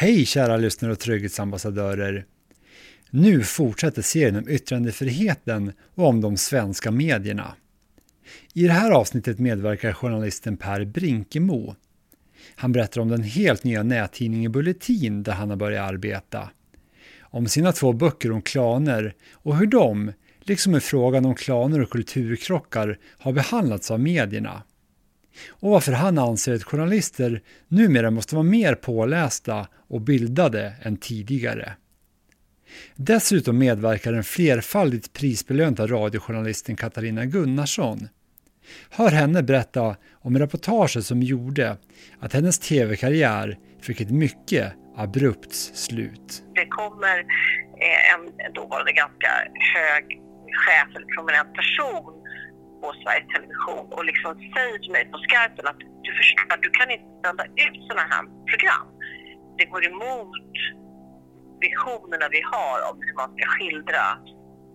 Hej kära lyssnare och trygghetsambassadörer! Nu fortsätter serien om yttrandefriheten och om de svenska medierna. I det här avsnittet medverkar journalisten Per Brinkemo. Han berättar om den helt nya nättidningen Bulletin där han har börjat arbeta. Om sina två böcker om klaner och hur de, liksom i frågan om klaner och kulturkrockar, har behandlats av medierna och varför han anser att journalister numera måste vara mer pålästa och bildade än tidigare. Dessutom medverkar den flerfaldigt prisbelönta radiojournalisten Katarina Gunnarsson. Hör henne berätta om reportaget som gjorde att hennes tv-karriär fick ett mycket abrupt slut. Det kommer eh, en dåvarande ganska hög chef eller prominent person på Sveriges Television och liksom säger till mig på skarpen att du förstår, du kan inte sända ut sådana här program. Det går emot visionerna vi har om hur man ska skildra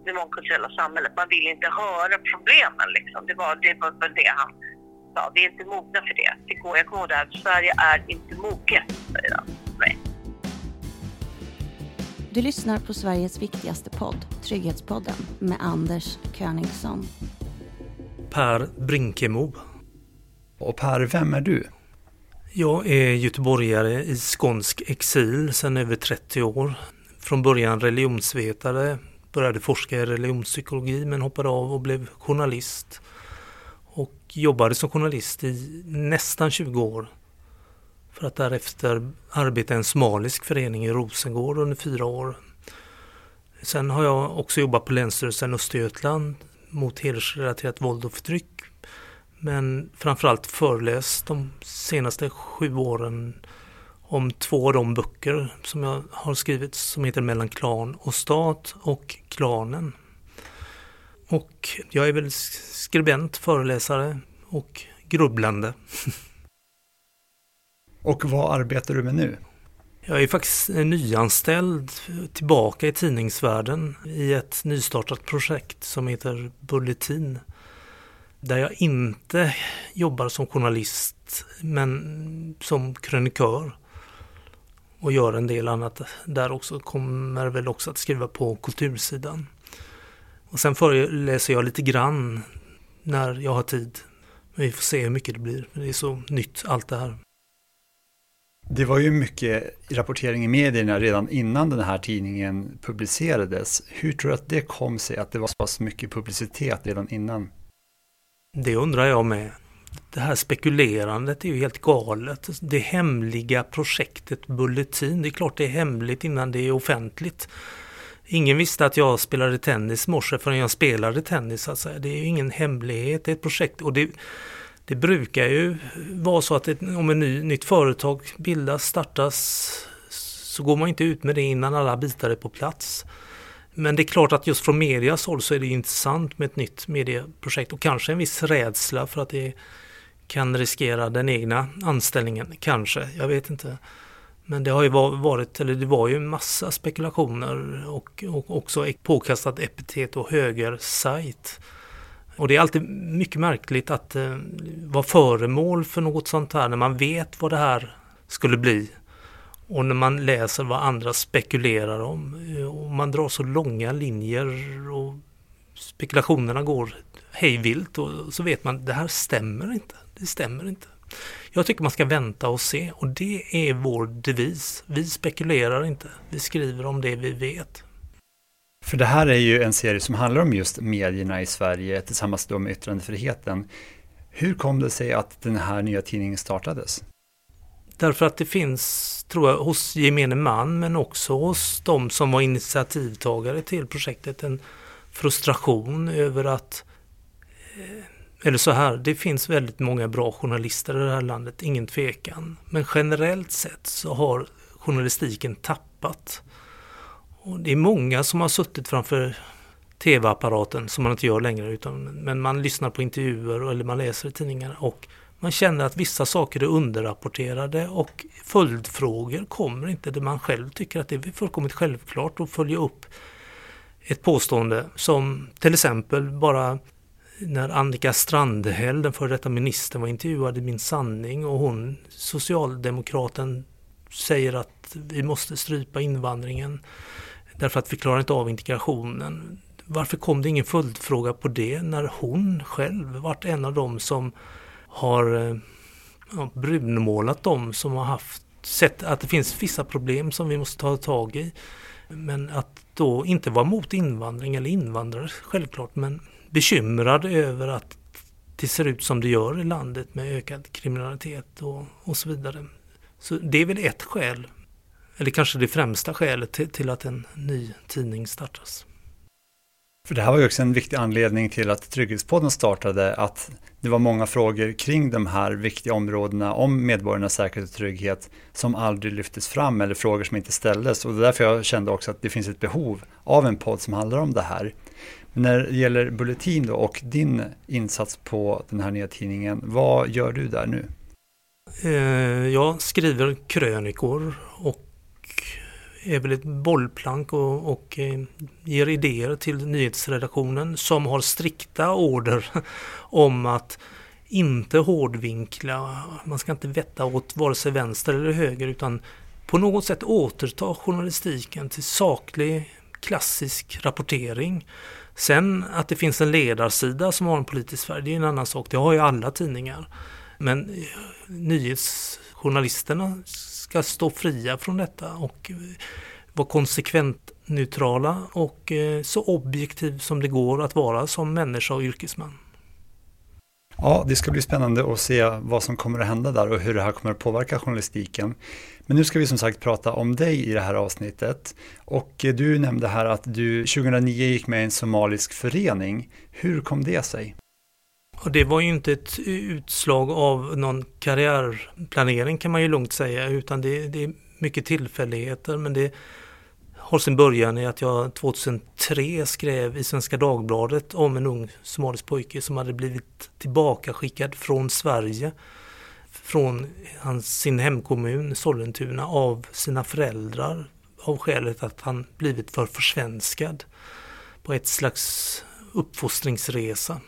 det mångkulturella samhället. Man vill inte höra problemen liksom. Det var det, var det han sa. Vi är inte mogna för det. det går, jag kommer ihåg det här, Sverige är inte moget, säger han mig. Du lyssnar på Sveriges viktigaste podd, Trygghetspodden, med Anders Königsson. Per Brinkemo. Och Per, vem är du? Jag är göteborgare i skånsk exil sedan över 30 år. Från början religionsvetare, började forska i religionspsykologi men hoppade av och blev journalist. Och jobbade som journalist i nästan 20 år. För att därefter arbeta i en somalisk förening i Rosengård under fyra år. Sen har jag också jobbat på Länsstyrelsen Östergötland mot hedersrelaterat våld och förtryck. Men framförallt föreläst de senaste sju åren om två av de böcker som jag har skrivit som heter Mellan klan och stat och Klanen. Och jag är väl skribent, föreläsare och grubblande. Och vad arbetar du med nu? Jag är faktiskt eh, nyanställd tillbaka i tidningsvärlden i ett nystartat projekt som heter Bulletin. Där jag inte jobbar som journalist men som krönikör. Och gör en del annat där också. Kommer väl också att skriva på kultursidan. Och sen föreläser jag lite grann när jag har tid. Men vi får se hur mycket det blir. Det är så nytt allt det här. Det var ju mycket rapportering i medierna redan innan den här tidningen publicerades. Hur tror du att det kom sig att det var så pass mycket publicitet redan innan? Det undrar jag med. Det här spekulerandet är ju helt galet. Det hemliga projektet Bulletin, det är klart det är hemligt innan det är offentligt. Ingen visste att jag spelade tennis i morse förrän jag spelade tennis. Alltså. Det är ju ingen hemlighet, det är ett projekt. Och det, det brukar ju vara så att ett, om ett ny, nytt företag bildas, startas, så går man inte ut med det innan alla bitar är på plats. Men det är klart att just från medias håll så är det intressant med ett nytt medieprojekt och kanske en viss rädsla för att det kan riskera den egna anställningen. Kanske, jag vet inte. Men det har ju varit, eller det var ju en massa spekulationer och, och också påkastat epitet och högersajt. Och det är alltid mycket märkligt att eh, vara föremål för något sånt här när man vet vad det här skulle bli. Och när man läser vad andra spekulerar om. Eh, och man drar så långa linjer och spekulationerna går hejvilt och så vet man att det här stämmer inte. Det stämmer inte. Jag tycker man ska vänta och se och det är vår devis. Vi spekulerar inte. Vi skriver om det vi vet. För det här är ju en serie som handlar om just medierna i Sverige tillsammans med yttrandefriheten. Hur kom det sig att den här nya tidningen startades? Därför att det finns, tror jag, hos gemene man men också hos de som var initiativtagare till projektet en frustration över att eh, eller så här, det finns väldigt många bra journalister i det här landet, ingen tvekan. Men generellt sett så har journalistiken tappat och det är många som har suttit framför tv-apparaten som man inte gör längre utan men man lyssnar på intervjuer eller man läser i tidningar och man känner att vissa saker är underrapporterade och följdfrågor kommer inte där man själv tycker att det är fullkomligt självklart att följa upp ett påstående som till exempel bara när Annika Strandhäll, den före detta ministern, var intervjuad i Min sanning och hon, socialdemokraten säger att vi måste strypa invandringen därför att vi klarar inte av integrationen. Varför kom det ingen följdfråga på det när hon själv varit en av dem som har eh, ja, brunmålat dem som har haft sett att det finns vissa problem som vi måste ta tag i. Men att då inte vara mot invandring eller invandrare självklart men bekymrad över att det ser ut som det gör i landet med ökad kriminalitet och, och så vidare. Så det är väl ett skäl, eller kanske det främsta skälet till, till att en ny tidning startas. För det här var ju också en viktig anledning till att Trygghetspodden startade, att det var många frågor kring de här viktiga områdena om medborgarnas säkerhet och trygghet som aldrig lyftes fram eller frågor som inte ställdes. Och det är därför jag kände också att det finns ett behov av en podd som handlar om det här. Men när det gäller Bulletin då och din insats på den här nya tidningen, vad gör du där nu? Eh, jag skriver krönikor är väl ett bollplank och, och eh, ger idéer till nyhetsredaktionen som har strikta order om att inte hårdvinkla, man ska inte vetta åt vare sig vänster eller höger utan på något sätt återta journalistiken till saklig klassisk rapportering. Sen att det finns en ledarsida som har en politisk färg, det är en annan sak. Det har ju alla tidningar. Men eh, nyhetsjournalisterna ska stå fria från detta och eh, vara konsekvent neutrala och eh, så objektiv som det går att vara som människa och yrkesman. Ja, det ska bli spännande att se vad som kommer att hända där och hur det här kommer att påverka journalistiken. Men nu ska vi som sagt prata om dig i det här avsnittet. Och eh, du nämnde här att du 2009 gick med i en somalisk förening. Hur kom det sig? Och det var ju inte ett utslag av någon karriärplanering kan man ju lugnt säga, utan det, det är mycket tillfälligheter. Men det har sin början i att jag 2003 skrev i Svenska Dagbladet om en ung somalisk pojke som hade blivit tillbakaskickad från Sverige från hans, sin hemkommun Sollentuna av sina föräldrar av skälet att han blivit för försvenskad på ett slags uppfostringsresa.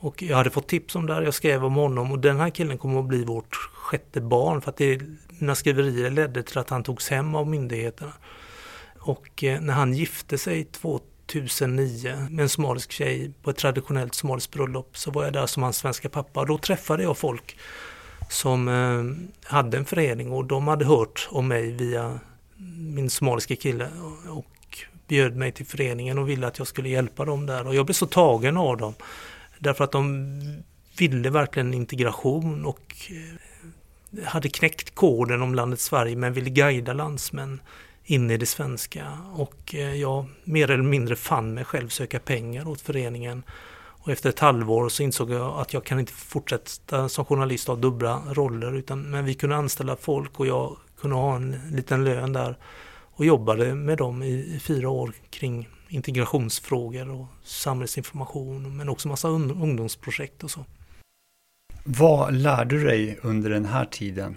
Och jag hade fått tips om det här, jag skrev om honom och den här killen kommer att bli vårt sjätte barn för att det, mina skriverier ledde till att han togs hem av myndigheterna. Och eh, när han gifte sig 2009 med en somalisk tjej på ett traditionellt somaliskt bröllop så var jag där som hans svenska pappa. Och då träffade jag folk som eh, hade en förening och de hade hört om mig via min somaliska kille och bjöd mig till föreningen och ville att jag skulle hjälpa dem där. Och jag blev så tagen av dem. Därför att de ville verkligen integration och eh, hade knäckt koden om landet Sverige men ville guida landsmän in i det svenska. Och eh, jag mer eller mindre fann mig själv söka pengar åt föreningen. Och efter ett halvår så insåg jag att jag kan inte fortsätta som journalist ha dubbla roller utan men vi kunde anställa folk och jag kunde ha en liten lön där och jobbade med dem i, i fyra år kring integrationsfrågor och samhällsinformation men också massa ungdomsprojekt och så. Vad lärde du dig under den här tiden?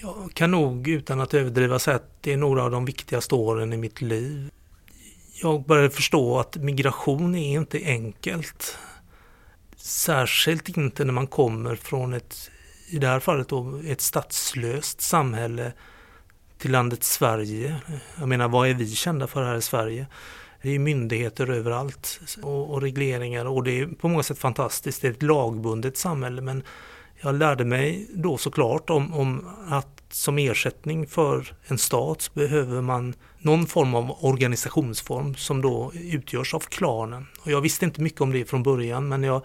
Jag kan nog utan att överdriva säga att det är några av de viktigaste åren i mitt liv. Jag började förstå att migration är inte enkelt. Särskilt inte när man kommer från ett, i det här fallet då, ett statslöst samhälle till landet Sverige. Jag menar, vad är vi kända för här i Sverige? Det är myndigheter överallt och, och regleringar och det är på många sätt fantastiskt. Det är ett lagbundet samhälle men jag lärde mig då såklart om, om att som ersättning för en stat så behöver man någon form av organisationsform som då utgörs av klanen. Och jag visste inte mycket om det från början men jag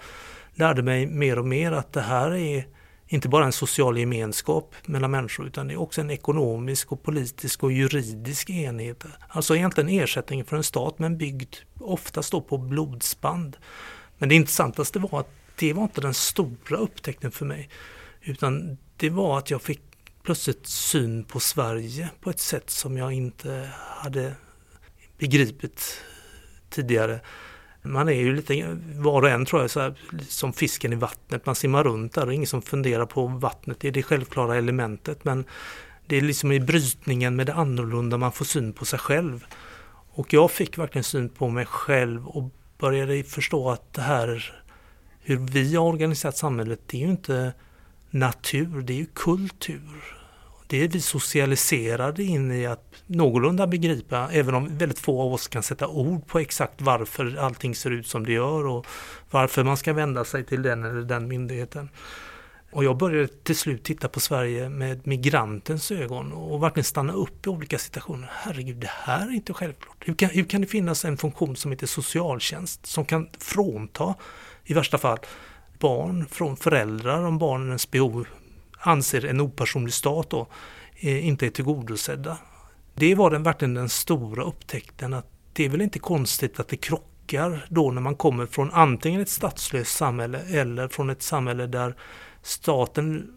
lärde mig mer och mer att det här är inte bara en social gemenskap mellan människor utan det är också en ekonomisk och politisk och juridisk enhet. Alltså egentligen ersättning för en stat men byggd oftast då på blodsband. Men det intressantaste var att det var inte den stora upptäckten för mig. Utan det var att jag fick plötsligt syn på Sverige på ett sätt som jag inte hade begripit tidigare. Man är ju lite, var och en tror jag, så här, som fisken i vattnet. Man simmar runt där och ingen som funderar på vattnet. Det är det självklara elementet. Men det är liksom i brytningen med det annorlunda man får syn på sig själv. Och jag fick verkligen syn på mig själv och började förstå att det här hur vi har organiserat samhället, det är ju inte natur, det är ju kultur. Det är vi socialiserade in i att någorlunda begripa, även om väldigt få av oss kan sätta ord på exakt varför allting ser ut som det gör och varför man ska vända sig till den eller den myndigheten. Och jag började till slut titta på Sverige med migrantens ögon och verkligen stanna upp i olika situationer. Herregud, det här är inte självklart. Hur kan, hur kan det finnas en funktion som heter socialtjänst som kan frånta, i värsta fall, barn från föräldrar om barnens behov anser en opersonlig stat då, eh, inte är tillgodosedda. Det var den, verkligen den stora upptäckten att det är väl inte konstigt att det krockar då när man kommer från antingen ett statslöst samhälle eller från ett samhälle där staten,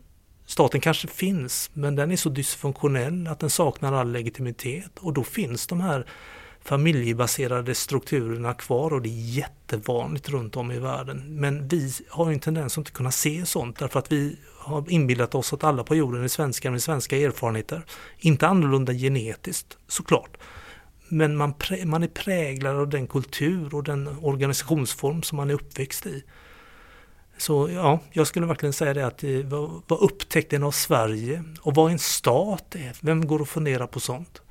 staten kanske finns men den är så dysfunktionell att den saknar all legitimitet och då finns de här familjebaserade strukturerna kvar och det är jättevanligt runt om i världen. Men vi har en tendens att inte kunna se sånt därför att vi har inbillat oss att alla på jorden är svenskar med svenska erfarenheter. Inte annorlunda genetiskt såklart. Men man, man är präglad av den kultur och den organisationsform som man är uppväxt i. Så ja, jag skulle verkligen säga det att eh, vad, vad upptäckten av Sverige och vad en stat är. Vem går och funderar på sånt?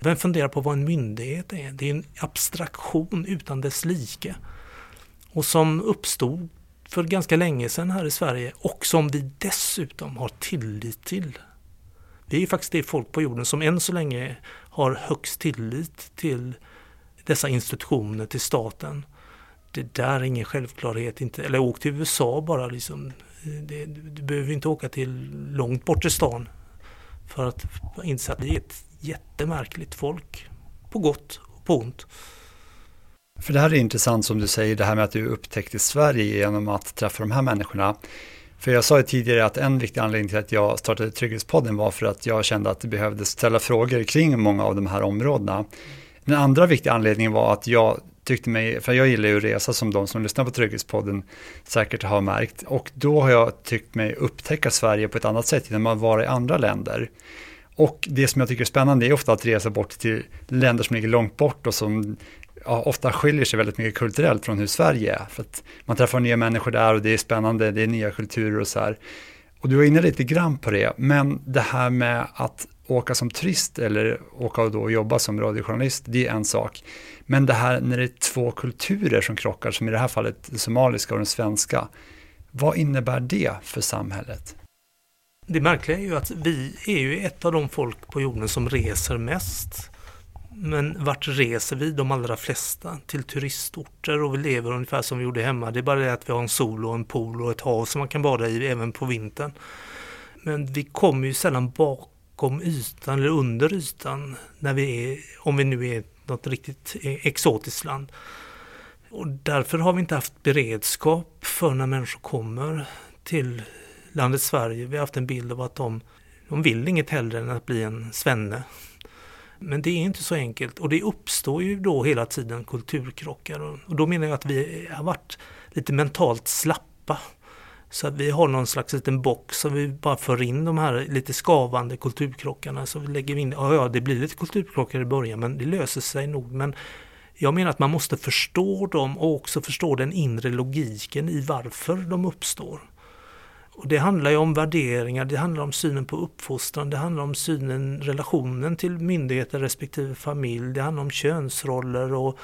Vem funderar på vad en myndighet är? Det är en abstraktion utan dess like. Och som uppstod för ganska länge sedan här i Sverige och som vi dessutom har tillit till. Vi är faktiskt det folk på jorden som än så länge har högst tillit till dessa institutioner, till staten. Det där är ingen självklarhet, inte, eller åk till USA bara liksom. Det, du behöver inte åka till långt bort i stan för att inse att vi är ett jättemärkligt folk. På gott och på ont. För det här är intressant som du säger, det här med att du upptäckte Sverige genom att träffa de här människorna. För jag sa ju tidigare att en viktig anledning till att jag startade Trygghetspodden var för att jag kände att det behövdes ställa frågor kring många av de här områdena. Den andra viktiga anledningen var att jag tyckte mig, för jag gillar ju att resa som de som lyssnar på Trygghetspodden säkert har märkt. Och då har jag tyckt mig upptäcka Sverige på ett annat sätt genom att vara i andra länder. Och det som jag tycker är spännande är ofta att resa bort till länder som ligger långt bort och som ja, ofta skiljer sig väldigt mycket kulturellt från hur Sverige är. För att man träffar nya människor där och det är spännande, det är nya kulturer och så här. Och du var inne lite grann på det, men det här med att åka som turist eller åka och då jobba som radiojournalist, det är en sak. Men det här när det är två kulturer som krockar, som i det här fallet somaliska och den svenska, vad innebär det för samhället? Det märkliga är ju att vi är ju ett av de folk på jorden som reser mest. Men vart reser vi de allra flesta? Till turistorter och vi lever ungefär som vi gjorde hemma. Det är bara det att vi har en sol och en pool och ett hav som man kan bada i även på vintern. Men vi kommer ju sällan bakom ytan eller under ytan när vi är, om vi nu är något riktigt exotiskt land. Och därför har vi inte haft beredskap för när människor kommer till landet Sverige. Vi har haft en bild av att de, de vill inget hellre än att bli en svenne. Men det är inte så enkelt och det uppstår ju då hela tiden kulturkrockar och då menar jag att vi har varit lite mentalt slappa. Så att vi har någon slags liten box som vi bara för in de här lite skavande kulturkrockarna. Så vi lägger in, ja, ja det blir lite kulturkrockar i början men det löser sig nog. Men jag menar att man måste förstå dem och också förstå den inre logiken i varför de uppstår. Och det handlar ju om värderingar, det handlar om synen på uppfostran, det handlar om synen, relationen till myndigheter respektive familj, det handlar om könsroller och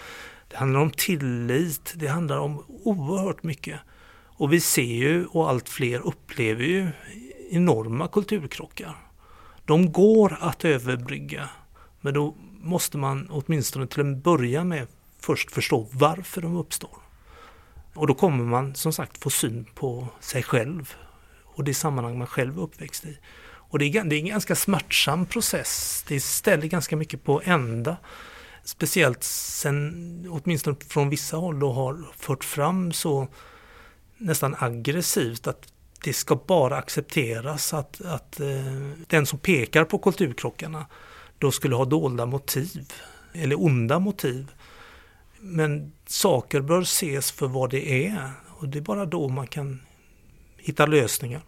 det handlar om tillit, det handlar om oerhört mycket. Och vi ser ju och allt fler upplever ju enorma kulturkrockar. De går att överbrygga, men då måste man åtminstone till en början med först förstå varför de uppstår. Och då kommer man som sagt få syn på sig själv och det sammanhang man själv är uppväxt i. Och det är, det är en ganska smärtsam process. Det ställer ganska mycket på ända. Speciellt sen, åtminstone från vissa håll, då har fört fram så nästan aggressivt att det ska bara accepteras att, att eh, den som pekar på kulturkrockarna då skulle ha dolda motiv eller onda motiv. Men saker bör ses för vad det är och det är bara då man kan hitta lösningar.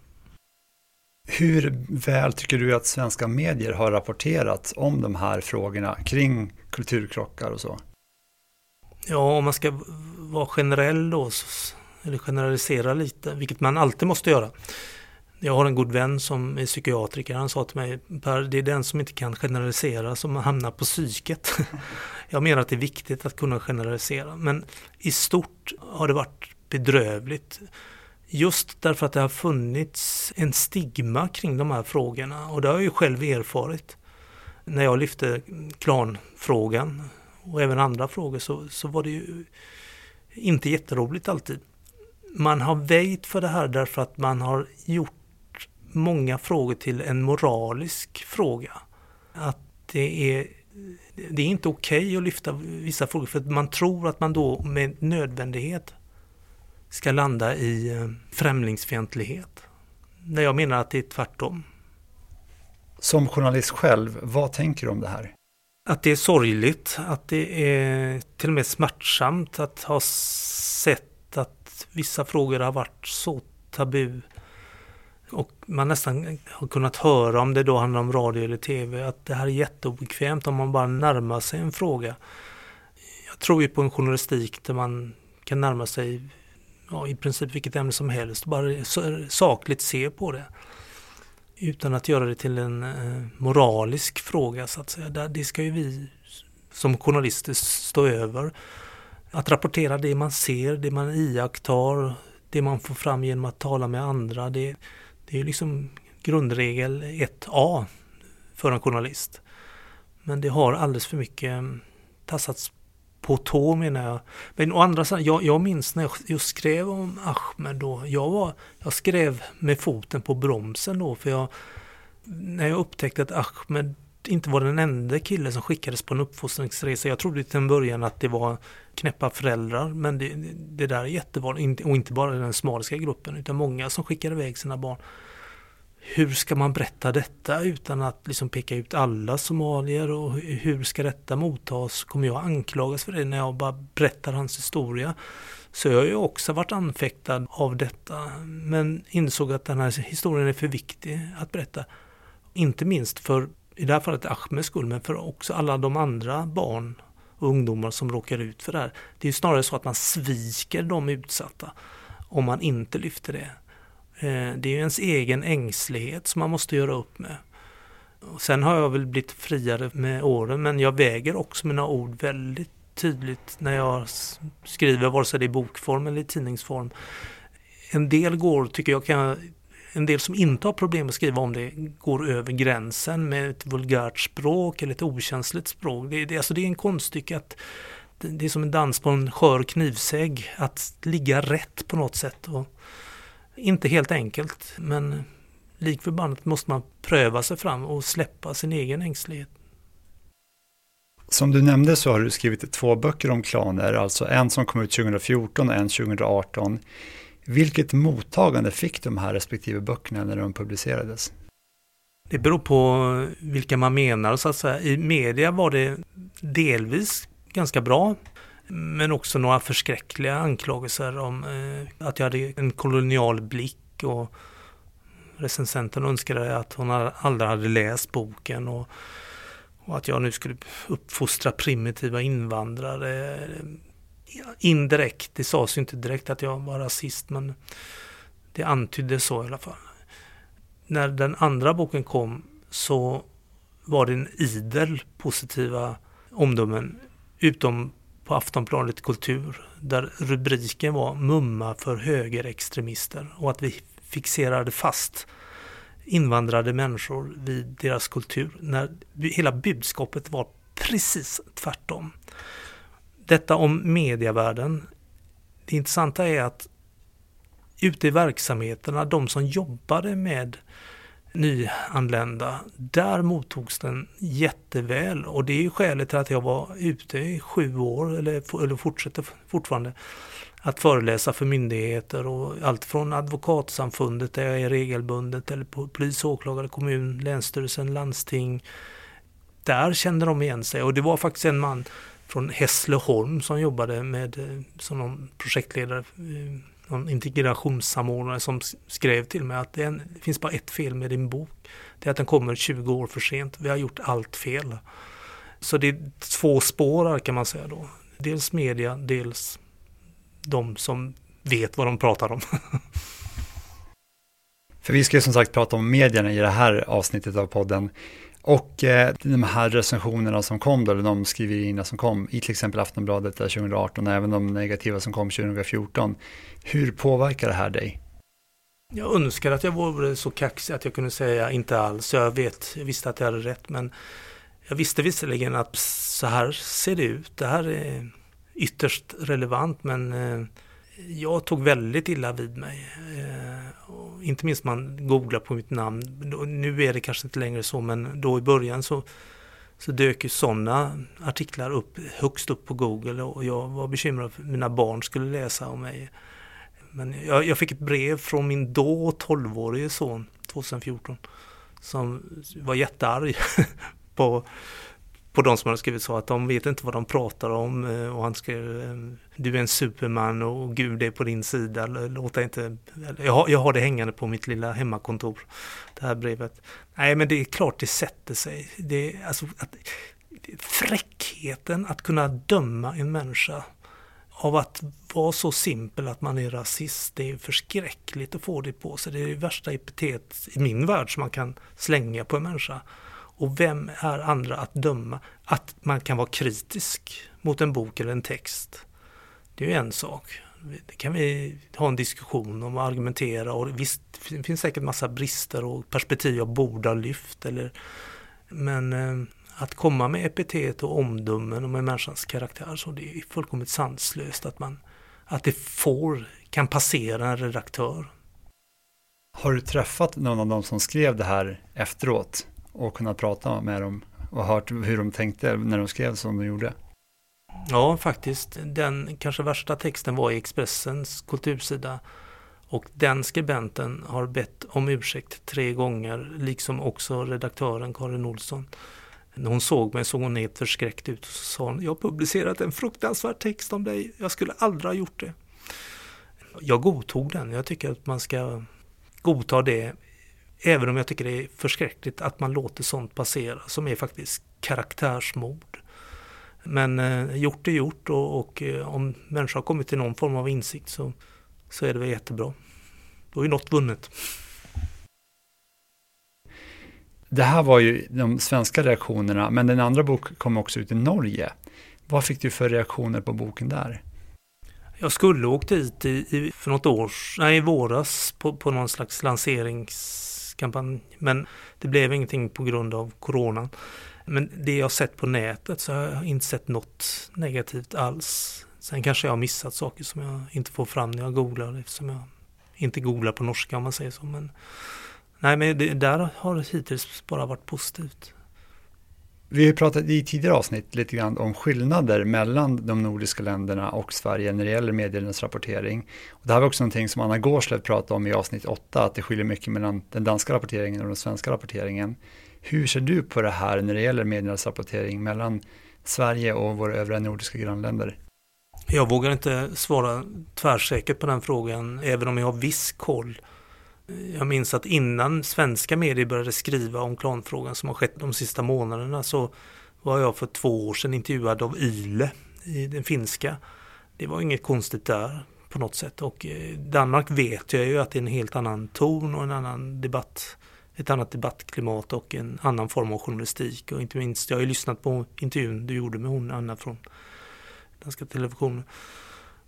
Hur väl tycker du att svenska medier har rapporterat om de här frågorna kring kulturkrockar och så? Ja, om man ska vara generell då, eller generalisera lite, vilket man alltid måste göra, Jag har en god vän som är psykiatriker. Han sa till mig, Per, det är den som inte kan generalisera som hamnar på psyket. Jag menar att det är viktigt att kunna generalisera. Men i stort har det varit bedrövligt. Just därför att det har funnits en stigma kring de här frågorna och det har jag ju själv erfarit. När jag lyfte klanfrågan och även andra frågor så, så var det ju inte jätteroligt alltid. Man har väjt för det här därför att man har gjort många frågor till en moralisk fråga. Att det är, det är inte okej okay att lyfta vissa frågor för att man tror att man då med nödvändighet ska landa i eh, främlingsfientlighet. När jag menar att det är tvärtom. Som journalist själv, vad tänker du om det här? Att det är sorgligt, att det är till och med smärtsamt att ha sett att vissa frågor har varit så tabu. Och man nästan har kunnat höra om det då handlar om radio eller tv, att det här är jätteobekvämt om man bara närmar sig en fråga. Jag tror ju på en journalistik där man kan närma sig ja, i princip vilket ämne som helst, bara sakligt se på det. Utan att göra det till en eh, moralisk fråga så att säga. Det ska ju vi som journalister stå över. Att rapportera det man ser, det man iakttar, det man får fram genom att tala med andra. Det, det är liksom grundregel 1A för en journalist. Men det har alldeles för mycket tassats på tå menar jag. Men å andra sidan, jag, jag minns när jag skrev om Ahmed då. Jag, var, jag skrev med foten på bromsen då för jag när jag upptäckte att Ahmed inte var den enda killen som skickades på en uppfostringsresa. Jag trodde till en början att det var knäppa föräldrar men det, det där är jättevanligt och inte bara den somaliska gruppen utan många som skickar iväg sina barn hur ska man berätta detta utan att liksom peka ut alla somalier och hur ska detta mottas? Kommer jag anklagas för det när jag bara berättar hans historia? Så jag har ju också varit anfäktad av detta men insåg att den här historien är för viktig att berätta. Inte minst för, i det här fallet Ahmeds skull, men för också alla de andra barn och ungdomar som råkar ut för det här. Det är snarare så att man sviker de utsatta om man inte lyfter det. Eh, det är ju ens egen ängslighet som man måste göra upp med. sen har jag väl blivit friare med åren men jag väger också mina ord väldigt tydligt när jag skriver vare sig det är i bokform eller i tidningsform. En del går, tycker jag, kan, en del som inte har problem att skriva om det går över gränsen med ett vulgärt språk eller ett okänsligt språk. Det, det, alltså det är en konststycke att det är som en dans på en skör knivsägg att ligga rätt på något sätt. Och inte helt enkelt, men lik förbannat måste man pröva sig fram och släppa sin egen ängslighet. Som du nämnde så har du skrivit två böcker om klaner, alltså en som kom ut 2014 och en 2018. Vilket mottagande fick de här respektive böckerna när de publicerades? Det beror på vilka man menar så att säga. I media var det delvis ganska bra. Men också några förskräckliga anklagelser om eh, att jag hade en kolonial blick och recensenten önskade att hon aldrig hade läst boken och, och att jag nu skulle uppfostra primitiva invandrare. Indirekt, det sades ju inte direkt att jag var rasist men det antyddes så i alla fall. När den andra boken kom så var det en idel positiva omdömen utom på Aftonbladet Kultur där rubriken var Mumma för högerextremister och att vi fixerade fast invandrade människor vid deras kultur när hela budskapet var precis tvärtom. Detta om medievärlden. Det intressanta är att ute i verksamheterna, de som jobbade med nyanlända, där mottogs den jätteväl. Och det är ju skälet till att jag var ute i sju år, eller, eller fortsätter fortfarande, att föreläsa för myndigheter och allt från advokatsamfundet där jag är regelbundet eller på polis, åklagare, kommun, länsstyrelsen, landsting. Där kände de igen sig. Och det var faktiskt en man från Hässleholm som jobbade med eh, som någon projektledare eh, någon integrationssamordnare som skrev till mig att det, en, det, finns bara ett fel med din bok. Det är att den kommer 20 år för sent. Vi har gjort allt fel. Så det är två spår kan man säga då. Dels media, dels de som vet vad de pratar om. För vi ska ju som sagt prata om medierna i det här avsnittet av podden. Och eh, de här recensionerna som kom då, eller de skriverierna som kom i till exempel Aftonbladet 2018 även de negativa som kom 2014. Hur påverkar det här dig? Jag önskar att jag vore så kaxig att jag kunde säga inte alls. Jag vet, jag visste att jag hade rätt men jag visste visserligen att så här ser det ut. Det här är ytterst relevant men eh, jag tog väldigt illa vid mig. Eh, inte minst man googlar på mitt namn. Nu är det kanske inte längre så men då i början så, så dök ju sådana artiklar upp högst upp på Google och jag var bekymrad för att mina barn skulle läsa om mig. Men jag, jag fick ett brev från min då 12-årige son 2014 som var jättearg på, på de som hade skrivit så att de vet inte vad de pratar om eh, och han skrev ehm, du är en superman och Gud är på din sida. Låta inte, jag, har, jag har det hängande på mitt lilla hemmakontor, det här brevet. Nej men det är klart det sätter sig. Det, alltså, att, fräckheten att kunna döma en människa av att vara så simpel att man är rasist, det är förskräckligt att få det på sig. Det är det värsta epitet i min värld som man kan slänga på en människa. Och vem är andra att döma? Att man kan vara kritisk mot en bok eller en text. Det är ju en sak. Det kan vi ha en diskussion om och argumentera och visst, det finns säkert massa brister och perspektiv jag borde ha lyft. Eller, men eh, att komma med epitet och omdömen om en människans karaktär, så det är fullkomligt sanslöst att, man, att det får, kan passera en redaktör. Har du träffat någon av dem som skrev det här efteråt och kunnat prata med dem och hört hur de tänkte när de skrev som de gjorde? Ja, faktiskt. Den kanske värsta texten var i Expressens kultursida och den skribenten har bett om ursäkt tre gånger, liksom också redaktören Karin Olsson. När hon såg mig såg hon helt förskräckt ut och sa hon, jag har publicerat en fruktansvärd text om dig, jag skulle aldrig ha gjort det. Jag godtog den, jag tycker att man ska godta det, även om jag tycker det är förskräckligt att man låter sånt passera, som är faktiskt karaktärsmord. Men eh, gjort är gjort och, och eh, om människor har kommit till någon form av insikt så, så är det väl jättebra. Då är något vunnet. Det här var ju de svenska reaktionerna, men den andra boken kom också ut i Norge. Vad fick du för reaktioner på boken där? Jag skulle åkt dit i, i, för något år, nej i våras på, på någon slags lanseringskampanj. Men det blev ingenting på grund av coronan. Men det jag sett på nätet så har jag inte sett något negativt alls. Sen kanske jag har missat saker som jag inte får fram när jag googlar eftersom jag inte googlar på norska om man säger så. Men Nej, men det där har det hittills bara varit positivt. Vi har pratat i tidigare avsnitt lite grann om skillnader mellan de nordiska länderna och Sverige när det gäller meddelandesrapportering. Och det här var också någonting som Anna Gårdslöv pratade om i avsnitt 8, att det skiljer mycket mellan den danska rapporteringen och den svenska rapporteringen. Hur ser du på det här när det gäller meddelandesrapportering mellan Sverige och våra övriga nordiska grannländer? Jag vågar inte svara tvärsäkert på den frågan, även om jag har viss koll jag minns att innan svenska medier började skriva om klanfrågan som har skett de sista månaderna så var jag för två år sedan intervjuad av YLE i den finska. Det var inget konstigt där på något sätt. Och eh, Danmark vet jag ju att det är en helt annan ton och en annan debatt ett annat debattklimat och en annan form av journalistik. Och inte minst, jag har ju lyssnat på intervjun du gjorde med hon Anna från Danska Televisionen.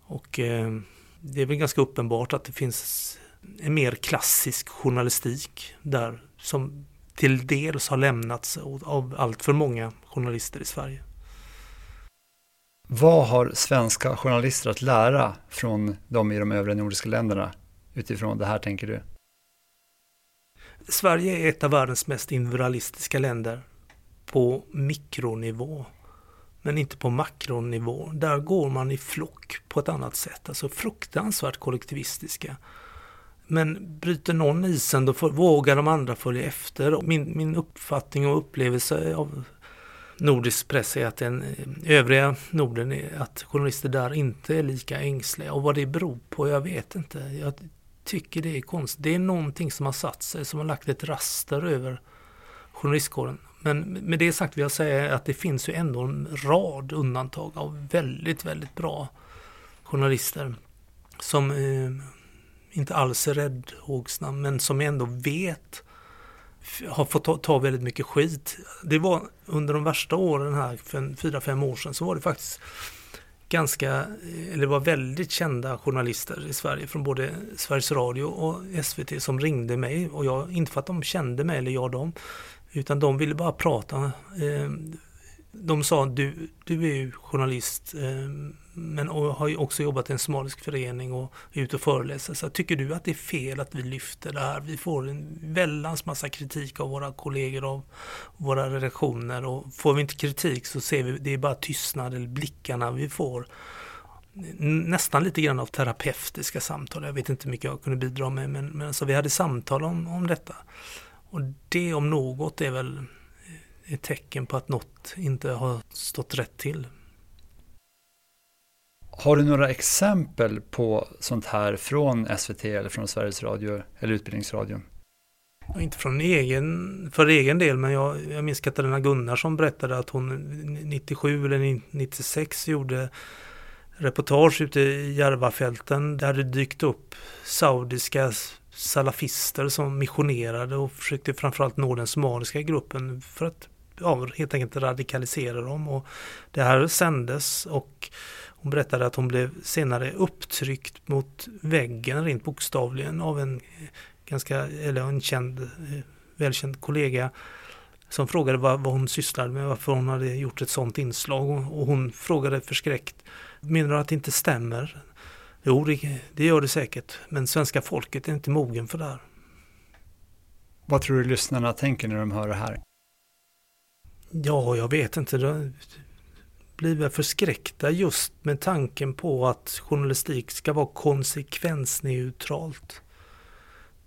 Och eh, det är väl ganska uppenbart att det finns en mer klassisk journalistik där som till dels har lämnats av allt för många journalister i Sverige. Vad har svenska journalister att lära från de i de övriga nordiska länderna utifrån det här tänker du? Sverige är ett av världens mest individualistiska länder på mikronivå men inte på makronivå. Där går man i flock på ett annat sätt, alltså fruktansvärt kollektivistiska. Men bryter någon isen då får, vågar de andra följa efter. Min, min uppfattning och upplevelse av nordisk press är att den eh, övriga Norden, är att journalister där inte är lika ängsliga. Och vad det beror på, jag vet inte. Jag tycker det är konstigt. Det är någonting som har satt sig, som har lagt ett raster över journalistkåren. Men med det sagt vill jag säga att det finns ju ändå en rad undantag av väldigt, väldigt bra journalister som eh, inte alls är räddhågsna men som ändå vet har fått ta, ta, väldigt mycket skit. Det var under de värsta åren här för fyra, fem år sedan så var det faktiskt ganska, eh, eller det var väldigt kända journalister i Sverige från både Sveriges Radio och SVT som ringde mig och jag, inte för att de kände mig eller jag dem, utan de ville bara prata. Eh, de sa du, du är ju journalist ehm, men och har också jobbat i en somalisk förening och är ute och föreläser. Så tycker du att det är fel att vi lyfter det här? Vi får en väldans massa kritik av våra kollegor och våra redaktioner och får vi inte kritik så ser vi det är bara tystnad eller blickarna vi får. Nästan lite grann av terapeutiska samtal. Jag vet inte hur mycket jag kunde bidra med men, men alltså vi hade samtal om, om detta. Och det om något är väl ett tecken på att något inte har stått rätt till. Har du några exempel på sånt här från SVT eller från Sveriges Radio eller Utbildningsradion? Inte från egen, för egen del, men jag, jag minns Katarina Gunnarsson berättade att hon 97 eller 96 gjorde reportage ute i Järvafälten där det dykt upp saudiska salafister som missionerade och försökte framförallt nå den somaliska gruppen för att ja, helt enkelt radikalisera dem. Och det här sändes och hon berättade att hon blev senare upptryckt mot väggen rent bokstavligen av en ganska, eller en känd, eh, välkänd kollega som frågade vad, vad hon sysslade med, varför hon hade gjort ett sådant inslag och hon frågade förskräckt, menar du att det inte stämmer? Jo, det, det gör det säkert, men svenska folket är inte mogen för det här. Vad tror du lyssnarna tänker när de hör det här? Ja, jag vet inte De blir väl förskräckta just med tanken på att journalistik ska vara konsekvensneutralt.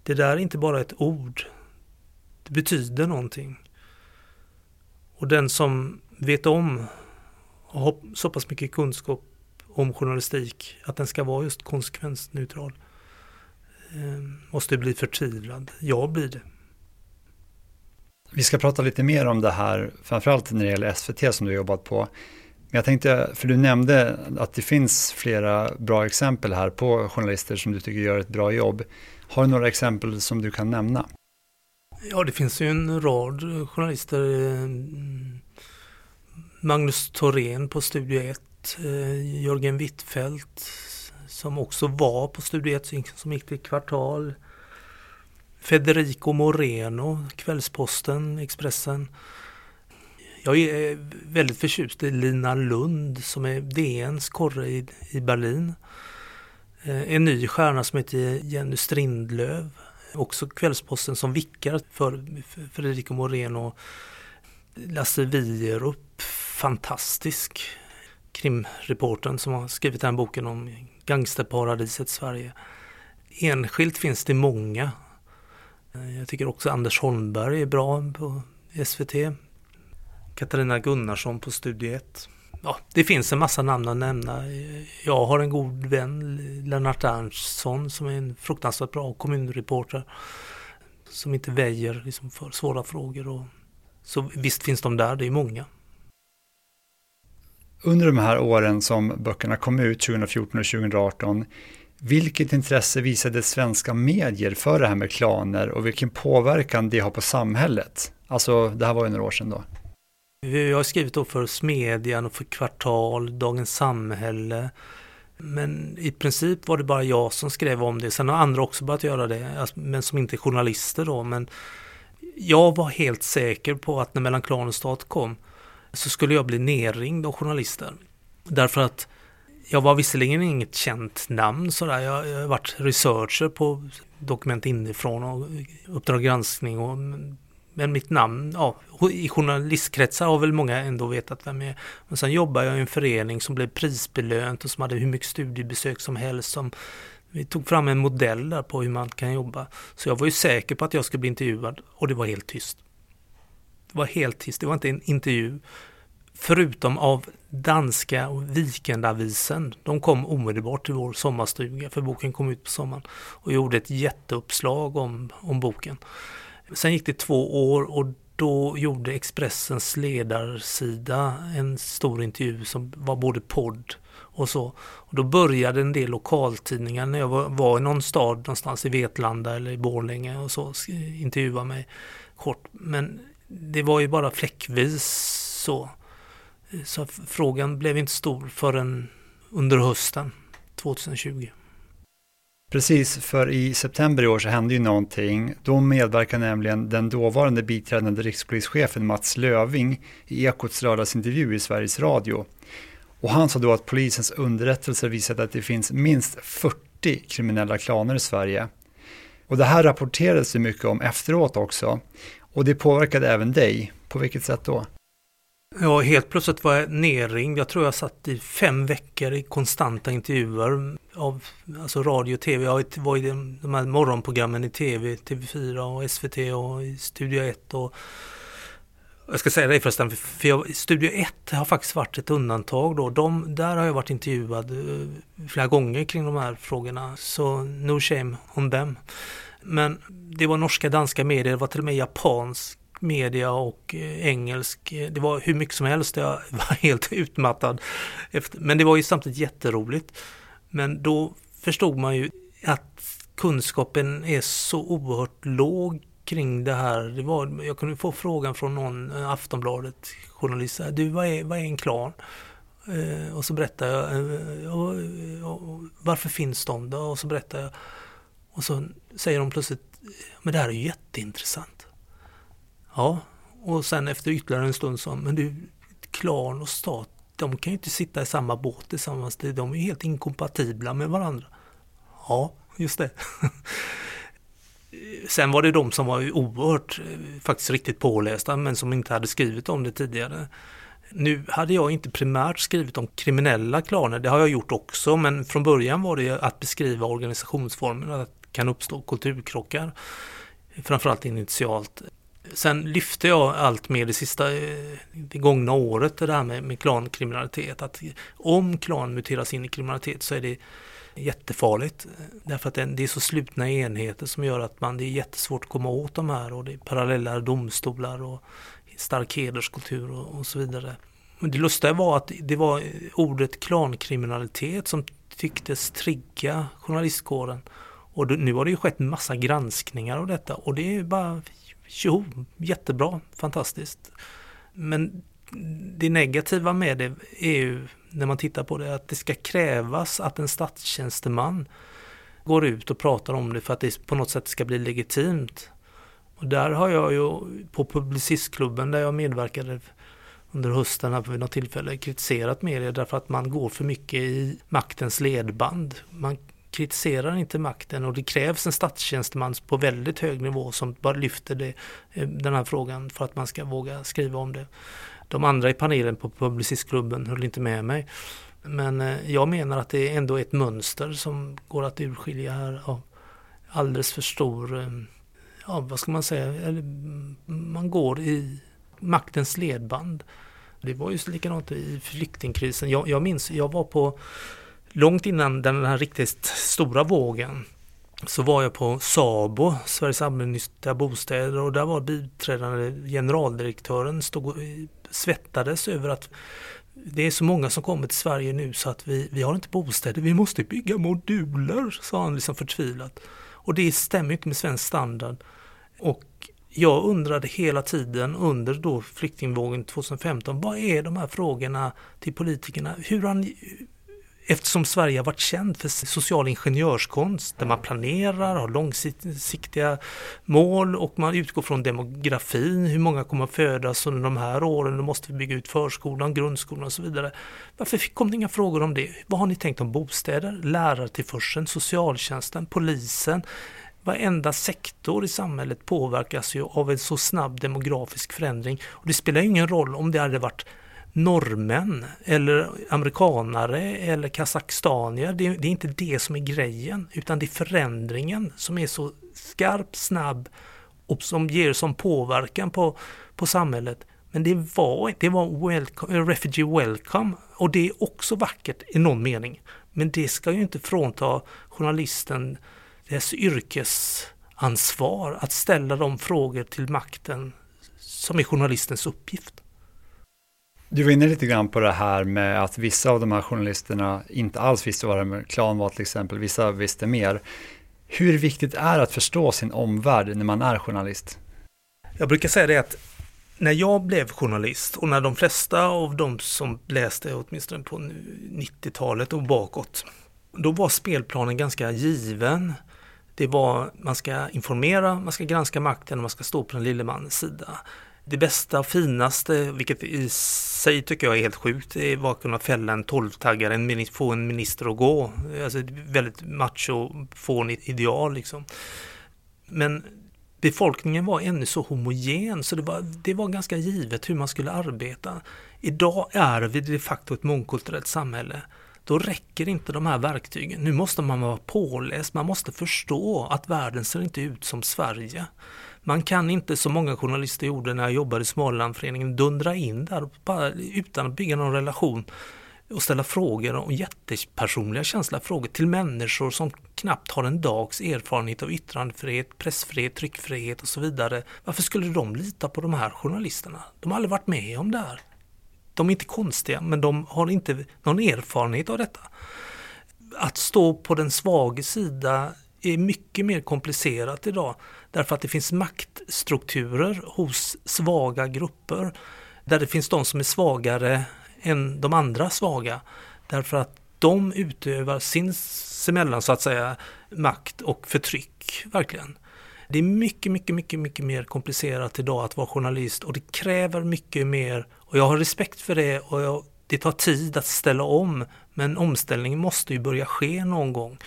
Det där är inte bara ett ord. Det betyder någonting. Och den som vet om och har så pass mycket kunskap om journalistik att den ska vara just konsekvensneutral eh, måste bli förtvivlad. Jag blir det. Vi ska prata lite mer om det här, framförallt när det gäller SVT som du har jobbat på. Men jag tänkte, för du nämnde att det finns flera bra exempel här på journalister som du tycker gör ett bra jobb. Har du några exempel som du kan nämna? Ja, det finns ju en rad journalister. Magnus Thorén på Studio 1, Jörgen Wittfeldt som också var på Studio 1, som gick till Kvartal. Federico Moreno, Kvällsposten, Expressen. Jag är eh, väldigt förtjust i Lina Lund som är DNs korre i, i Berlin. Eh, en ny stjärna som heter Jenny Strindlöv. Också Kvällsposten som vickar för Federico Moreno. Lasse Wierup, fantastisk krimreporten som har skrivit den här boken om gangsterparadiset Sverige. Enskilt finns det många. Eh, jag tycker också Anders Holmberg är bra på SVT. Katarina Gunnarsson på Studio 1. Ja, det finns en massa namn att nämna. Jag har en god vän, Lennart Erntsson, som är en fruktansvärt bra kommunreporter. Som inte väjer liksom för svåra frågor. Och, så visst finns de där, det är många. Under de här åren som böckerna kom ut, 2014 och 2018, vilket intresse visade svenska medier för det här med klaner och vilken påverkan det har på samhället? Alltså, det här var ju några år sedan då. Jag har skrivit då för Smedjan och för Kvartal, Dagens Samhälle. Men i princip var det bara jag som skrev om det. Sen har andra också börjat göra det, alltså, men som inte är journalister då. Men jag var helt säker på att när Mellan klan och stat kom så skulle jag bli nerringd av journalister. Därför att jag var visserligen inget känt namn sådär. Jag har varit researcher på Dokument inifrån och Uppdrag granskning och men mitt namn, ja, i journalistkretsar har väl många ändå vetat vem jag är. Men sen jobbar jag i en förening som blev prisbelönt och som hade hur mycket studiebesök som helst. Som, vi tog fram en modell där på hur man kan jobba. Så jag var ju säker på att jag skulle bli intervjuad och det var helt tyst. Det var helt tyst, det var inte en intervju. Förutom av danska Vikendavisen, De kom omedelbart till vår sommarstuga för boken kom ut på sommaren och gjorde ett jätteuppslag om, om boken. Sen gick det två år och då gjorde Expressens ledarsida en stor intervju som var både podd och så. Och då började en del lokaltidningar när jag var, var i någon stad någonstans i Vetlanda eller i Borlänge och så intervjua mig kort. Men det var ju bara fläckvis så. Så frågan blev inte stor förrän under hösten 2020. Precis, för i september i år så hände ju någonting. Då medverkade nämligen den dåvarande biträdande rikspolischefen Mats Löving i Ekots lördagsintervju i Sveriges Radio. Och han sa då att polisens underrättelser visade att det finns minst 40 kriminella klaner i Sverige. Och det här rapporterades det mycket om efteråt också. Och det påverkade även dig. På vilket sätt då? Ja, helt plötsligt var jag nerringd. Jag tror jag satt i fem veckor i konstanta intervjuer av alltså radio och tv. Jag var i de här morgonprogrammen i tv, TV4 och SVT och i Studio 1 och jag ska säga det förresten, för jag, Studio 1 har faktiskt varit ett undantag då. De, där har jag varit intervjuad eh, flera gånger kring de här frågorna. Så no shame on them. Men det var norska, danska medier, det var till och med japansk media och eh, engelsk. Det var hur mycket som helst. Jag var helt utmattad. Efter, men det var ju samtidigt jätteroligt. Men då förstod man ju att kunskapen är så oerhört låg kring det här. Det var, jag kunde få frågan från någon eh, Aftonbladet journalist. Du, vad är, vad är en klan? Eh, och så berättar jag. Eh, och, och, varför finns de då? Och så berättar jag. Och så säger de plötsligt, men det här är ju jätteintressant. Ja, och sen efter ytterligare en stund sa men du, klan och stat, de kan ju inte sitta i samma båt tillsammans. De är ju helt inkompatibla med varandra. Ja, just det. Sen var det de som var oerhört, eh, faktiskt riktigt pålästa, men som inte hade skrivit om det tidigare. Nu hade jag inte primärt skrivit om kriminella klaner, det har jag gjort också, men från början var det att beskriva organisationsformen, att det kan uppstå kulturkrockar, framförallt initialt. Sen lyfte jag allt mer det sista, eh, det gångna året, det här med, med klankriminalitet, att om klan muteras in i kriminalitet så är det jättefarligt. Därför att det är så slutna enheter som gör att man, det är jättesvårt att komma åt de här och det är parallella domstolar och stark hederskultur och, och så vidare. Men det lustiga var att det var ordet klankriminalitet som tycktes trigga journalistkåren. Och nu har det ju skett massa granskningar av detta och det är bara jo, jättebra, fantastiskt. Men det negativa med det är ju när man tittar på det, att det ska krävas att en statstjänsteman går ut och pratar om det för att det på något sätt ska bli legitimt. Och där har jag ju på Publicistklubben där jag medverkade under hösten här vid något tillfälle kritiserat media därför att man går för mycket i maktens ledband. Man kritiserar inte makten och det krävs en statstjänsteman på väldigt hög nivå som bara lyfter det, eh, den här frågan för att man ska våga skriva om det. De andra i panelen på Publicistklubben höll inte med mig. Men eh, jag menar att det är ändå ett mönster som går att urskilja här Ja, alldeles för stor, eh, ja vad ska man säga, mm, man går i maktens ledband. Det var ju likadant i flyktingkrisen. Jag, jag minns, jag var på, långt innan den här riktigt stora vågen, så var jag på SABO, Sveriges allmännyttiga bostäder och där var biträdande generaldirektören stod och eh, svettades över att det är så många som kommer till Sverige nu så att vi, vi har inte bostäder, vi måste bygga moduler, sa han liksom förtvivlat. Och det stämmer inte med svensk standard. Och jag undrade hela tiden under då flyktingvågen 2015, vad är de här frågorna till politikerna? Hur har ni, Eftersom Sverige har varit känt för social ingenjörskonst där man planerar, har långsiktiga mål och man utgår från demografin, hur många kommer att födas under de här åren, då måste vi bygga ut förskolan, grundskolan och så vidare. Varför kom det inga frågor om det? Vad har ni tänkt om bostäder, lärartillförseln, socialtjänsten, polisen? Varenda sektor i samhället påverkas ju av en så snabb demografisk förändring. Och det spelar ingen roll om det hade varit norrmän eller amerikanare eller kazakstanier. Det, det, är inte det som är grejen utan det är förändringen som är så skarp, snabb och som ger som påverkan på, på samhället. Men det var, det var welcome, eh, refugee welcome och det är också vackert i någon mening. Men det ska ju inte frånta journalisten dess yrkesansvar att ställa de frågor till makten som är journalistens uppgift. Du var inne lite grann på det här med att vissa av de här journalisterna inte alls visste vad det klan var till exempel, vissa visste mer. Hur viktigt är det att förstå sin omvärld när man är journalist? Jag brukar säga det att när jag blev journalist och när de flesta av de som läste åtminstone på 90-talet och bakåt, då var spelplanen ganska given. Det var, man ska informera, man ska granska makten och man ska stå på den lille mannens sida. Det bästa och finaste, vilket i sig tycker jag är helt sjukt, det var att kunna fälla en tolvtaggare, få en minister att gå. Alltså ett väldigt macho, fånigt ideal liksom. Men befolkningen var ännu så homogen så det var, det var ganska givet hur man skulle arbeta. Idag är vi de facto ett mångkulturellt samhälle. Då räcker inte de här verktygen. Nu måste man vara påläst, man måste förstå att världen ser inte ut som Sverige. Man kan inte, som många journalister gjorde när jag jobbade i Smålandföreningen, dundra in där bara, utan att bygga någon relation och ställa frågor och jättepersonliga känslor, frågor till människor som knappt har en dags erfarenhet av yttrandefrihet, pressfrihet, tryckfrihet och så vidare. Varför skulle de lita på de här journalisterna? De har aldrig varit med om det här. De är inte konstiga, men de har inte någon erfarenhet av detta. Att stå på den svaga sida är mycket mer komplicerat idag därför att det finns maktstrukturer hos svaga grupper där det finns de som är svagare än de andra svaga. Därför att de utövar sinsemellan så att säga makt och förtryck, verkligen. Det är mycket, mycket, mycket, mycket mer komplicerat idag att vara journalist och det kräver mycket mer och jag har respekt för det och jag, det tar tid att ställa om men omställningen måste ju börja ske någon gång.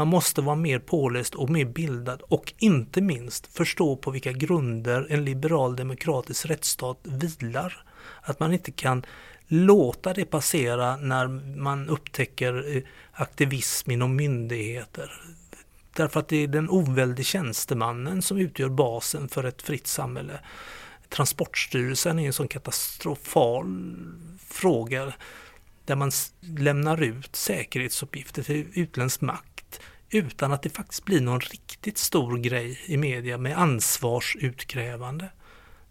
Man måste vara mer påläst och mer bildad och inte minst förstå på vilka grunder en liberal demokratisk rättsstat vilar. Att man inte kan låta det passera när man upptäcker eh, aktivism inom myndigheter. Därför att det är den oväldige tjänstemannen som utgör basen för ett fritt samhälle. Transportstyrelsen är en sån katastrofal fråga där man lämnar ut säkerhetsuppgifter till utländsk makt utan att det faktiskt blir någon riktigt stor grej i media med ansvarsutkrävande.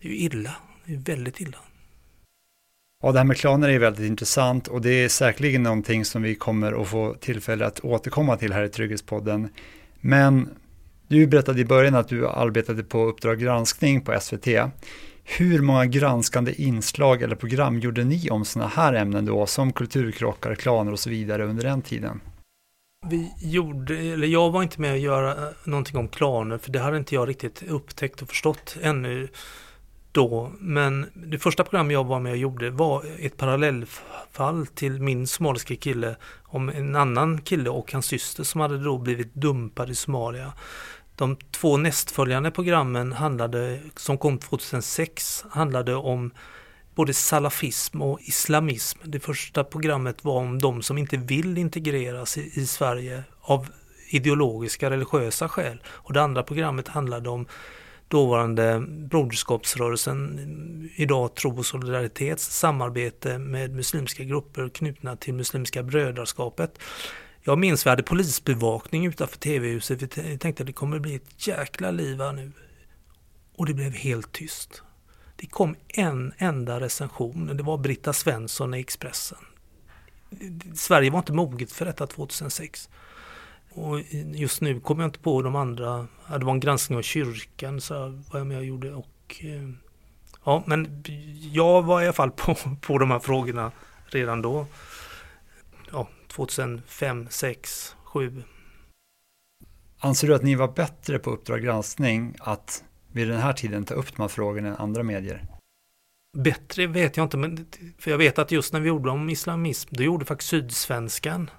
Det är ju illa, det är väldigt illa. Ja, det här med klaner är väldigt intressant och det är säkerligen någonting som vi kommer att få tillfälle att återkomma till här i Trygghetspodden. Men du berättade i början att du arbetade på Uppdrag granskning på SVT. Hur många granskande inslag eller program gjorde ni om sådana här ämnen då, som kulturkrockar, klaner och så vidare under den tiden? Vi gjorde, eller jag var inte med att göra eh, någonting om klaner, för det hade inte jag riktigt upptäckt och förstått ännu då. Men det första program jag var med och gjorde var ett parallellfall till min somaliska kille om en annan kille och hans syster som hade då blivit dumpad i Somalia. De två nästföljande programmen handlade, som kom 2006 handlade om både salafism och islamism. Det första programmet var om de som inte vill integreras i, i Sverige av ideologiska religiösa skäl. Och det andra programmet handlade om dåvarande Broderskapsrörelsen, idag Tro och Solidaritets samarbete med muslimska grupper knutna till Muslimska brödraskapet. Jag minns vi hade polisbevakning utanför TV-huset. Vi tänkte att det kommer bli ett jäkla liv här nu. Och det blev helt tyst. Det kom en enda recension. Det var Britta Svensson i Expressen. Sverige var inte moget för detta 2006. Och just nu kommer jag inte på de andra. Det var en granskning av kyrkan så var jag med och gjorde. Och, eh, ja, men jag var i alla fall på, på de här frågorna redan då. Ja, 2005, 6, 7. Anser du att ni var bättre på Uppdrag granskning att vid den här tiden ta upp de här frågorna än andra medier? Bättre vet jag inte, men för jag vet att just när vi gjorde om islamism, då gjorde faktiskt Sydsvenskan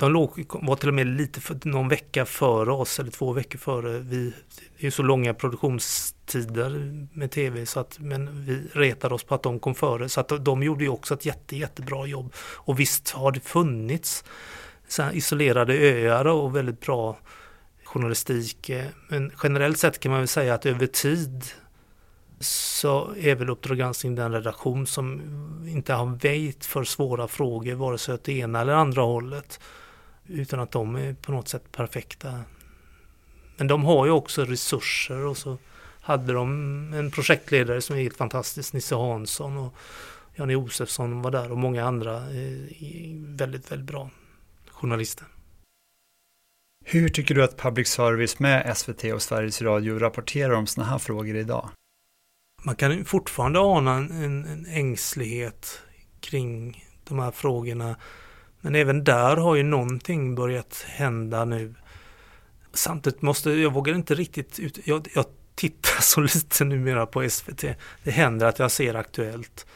de låg, var till och med lite för, någon vecka före oss, eller två veckor före. Vi, det är ju så långa produktionstider med tv, så att, men vi retade oss på att de kom före. Så att de gjorde ju också ett jätte, jättebra jobb. Och visst har det funnits så isolerade öar och väldigt bra journalistik. Eh, men generellt sett kan man väl säga att över tid så är väl Uppdrag granskning den redaktion som inte har väjt för svåra frågor vare sig åt det ena eller andra hållet utan att de är på något sätt perfekta. Men de har ju också resurser och så hade de en projektledare som är helt fantastisk, Nisse Hansson och Janne Josefsson var där och många andra eh, väldigt, väldigt bra journalister. Hur tycker du att public service med SVT och Sveriges Radio rapporterar om sådana här frågor idag? Man kan fortfarande ana en, en ängslighet kring de här frågorna. Men även där har ju någonting börjat hända nu. Samtidigt måste, jag vågar inte riktigt ut, jag, jag tittar så lite numera på SVT. Det händer att jag ser Aktuellt.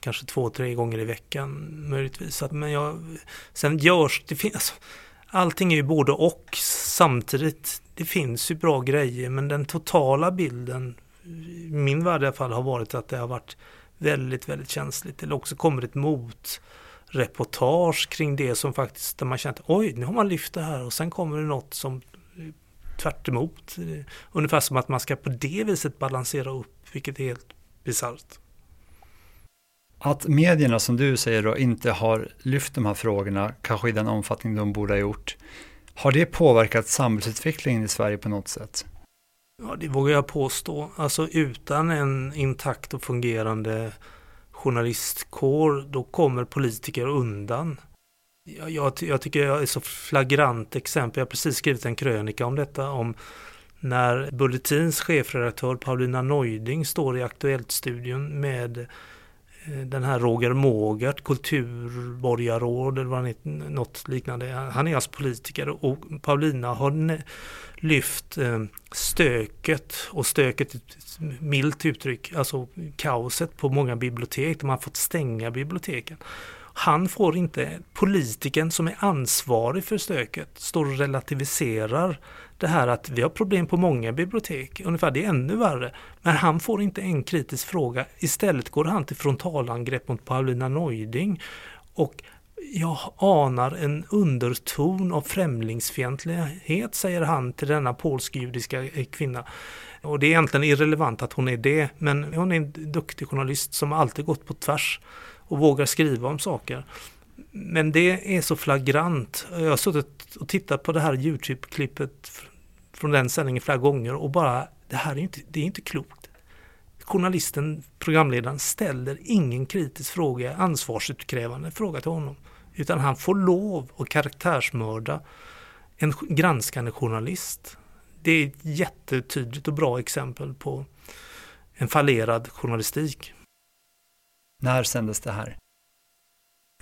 Kanske två, tre gånger i veckan möjligtvis. Men jag, sen görs det, finns, alltså, allting är ju både och samtidigt. Det finns ju bra grejer men den totala bilden, i min värld i alla fall, har varit att det har varit väldigt, väldigt känsligt. Eller också kommer ett motreportage kring det som faktiskt, där man känner oj, nu har man lyft det här och sen kommer det något som eh, tvärt emot. Eh, ungefär som att man ska på det viset balansera upp, vilket är helt bisarrt. Att medierna som du säger då inte har lyft de här frågorna, kanske i den omfattning de borde ha gjort, har det påverkat samhällsutvecklingen i Sverige på något sätt? Ja, det vågar jag påstå. Alltså utan en intakt och fungerande journalistkår, då kommer politiker undan. Jag, jag, jag tycker jag är så flagrant exempel. Jag har precis skrivit en krönika om detta, om när Bulletins chefredaktör Paulina Neuding står i Aktuellt-studion med Eh, den här Roger Mågert, kulturborgarråd eller vad han heter, något liknande. Han är alltså politiker och Paulina har lyft eh, stöket och stöket, milt uttryck, alltså kaoset på många bibliotek. De har fått stänga biblioteken. Han får inte, politiken som är ansvarig för stöket, står och relativiserar det här att vi har problem på många bibliotek, ungefär det är ännu värre. Men han får inte en kritisk fråga. Istället går han till frontalangrepp mot Paulina Neuding och jag anar en underton av främlingsfientlighet, säger han till denna polsk-judiska eh, kvinna. Och det är egentligen irrelevant att hon är det, men hon är en duktig journalist som alltid gått på tvärs och vågar skriva om saker. Men det är så flagrant. Jag har suttit och tittat på det här Youtube-klippet från den sändningen flera gånger och bara, det här är inte, det är inte klokt. Journalisten, programledaren, ställer ingen kritisk fråga, ansvarsutkrävande fråga till honom. Utan han får lov att karaktärsmörda en granskande journalist. Det är ett jättetydligt och bra exempel på en fallerad journalistik. När sändes det här?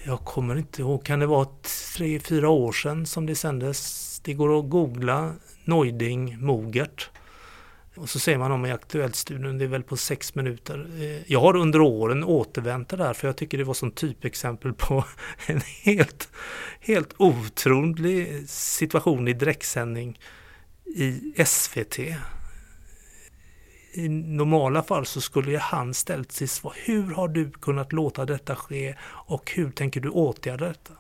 Jag kommer inte ihåg, kan det vara tre, fyra år sedan som det sändes? Det går att googla Neuding Mogert. Och så ser man dem i Aktuellt-studion, det är väl på sex minuter. Eh, jag har under åren återvänt det där för jag tycker det var som typexempel på en helt, helt otrolig situation i direktsändning i SVT i normala fall så skulle han ställt sig svar. Hur har du kunnat låta detta ske och hur tänker du åtgärda detta?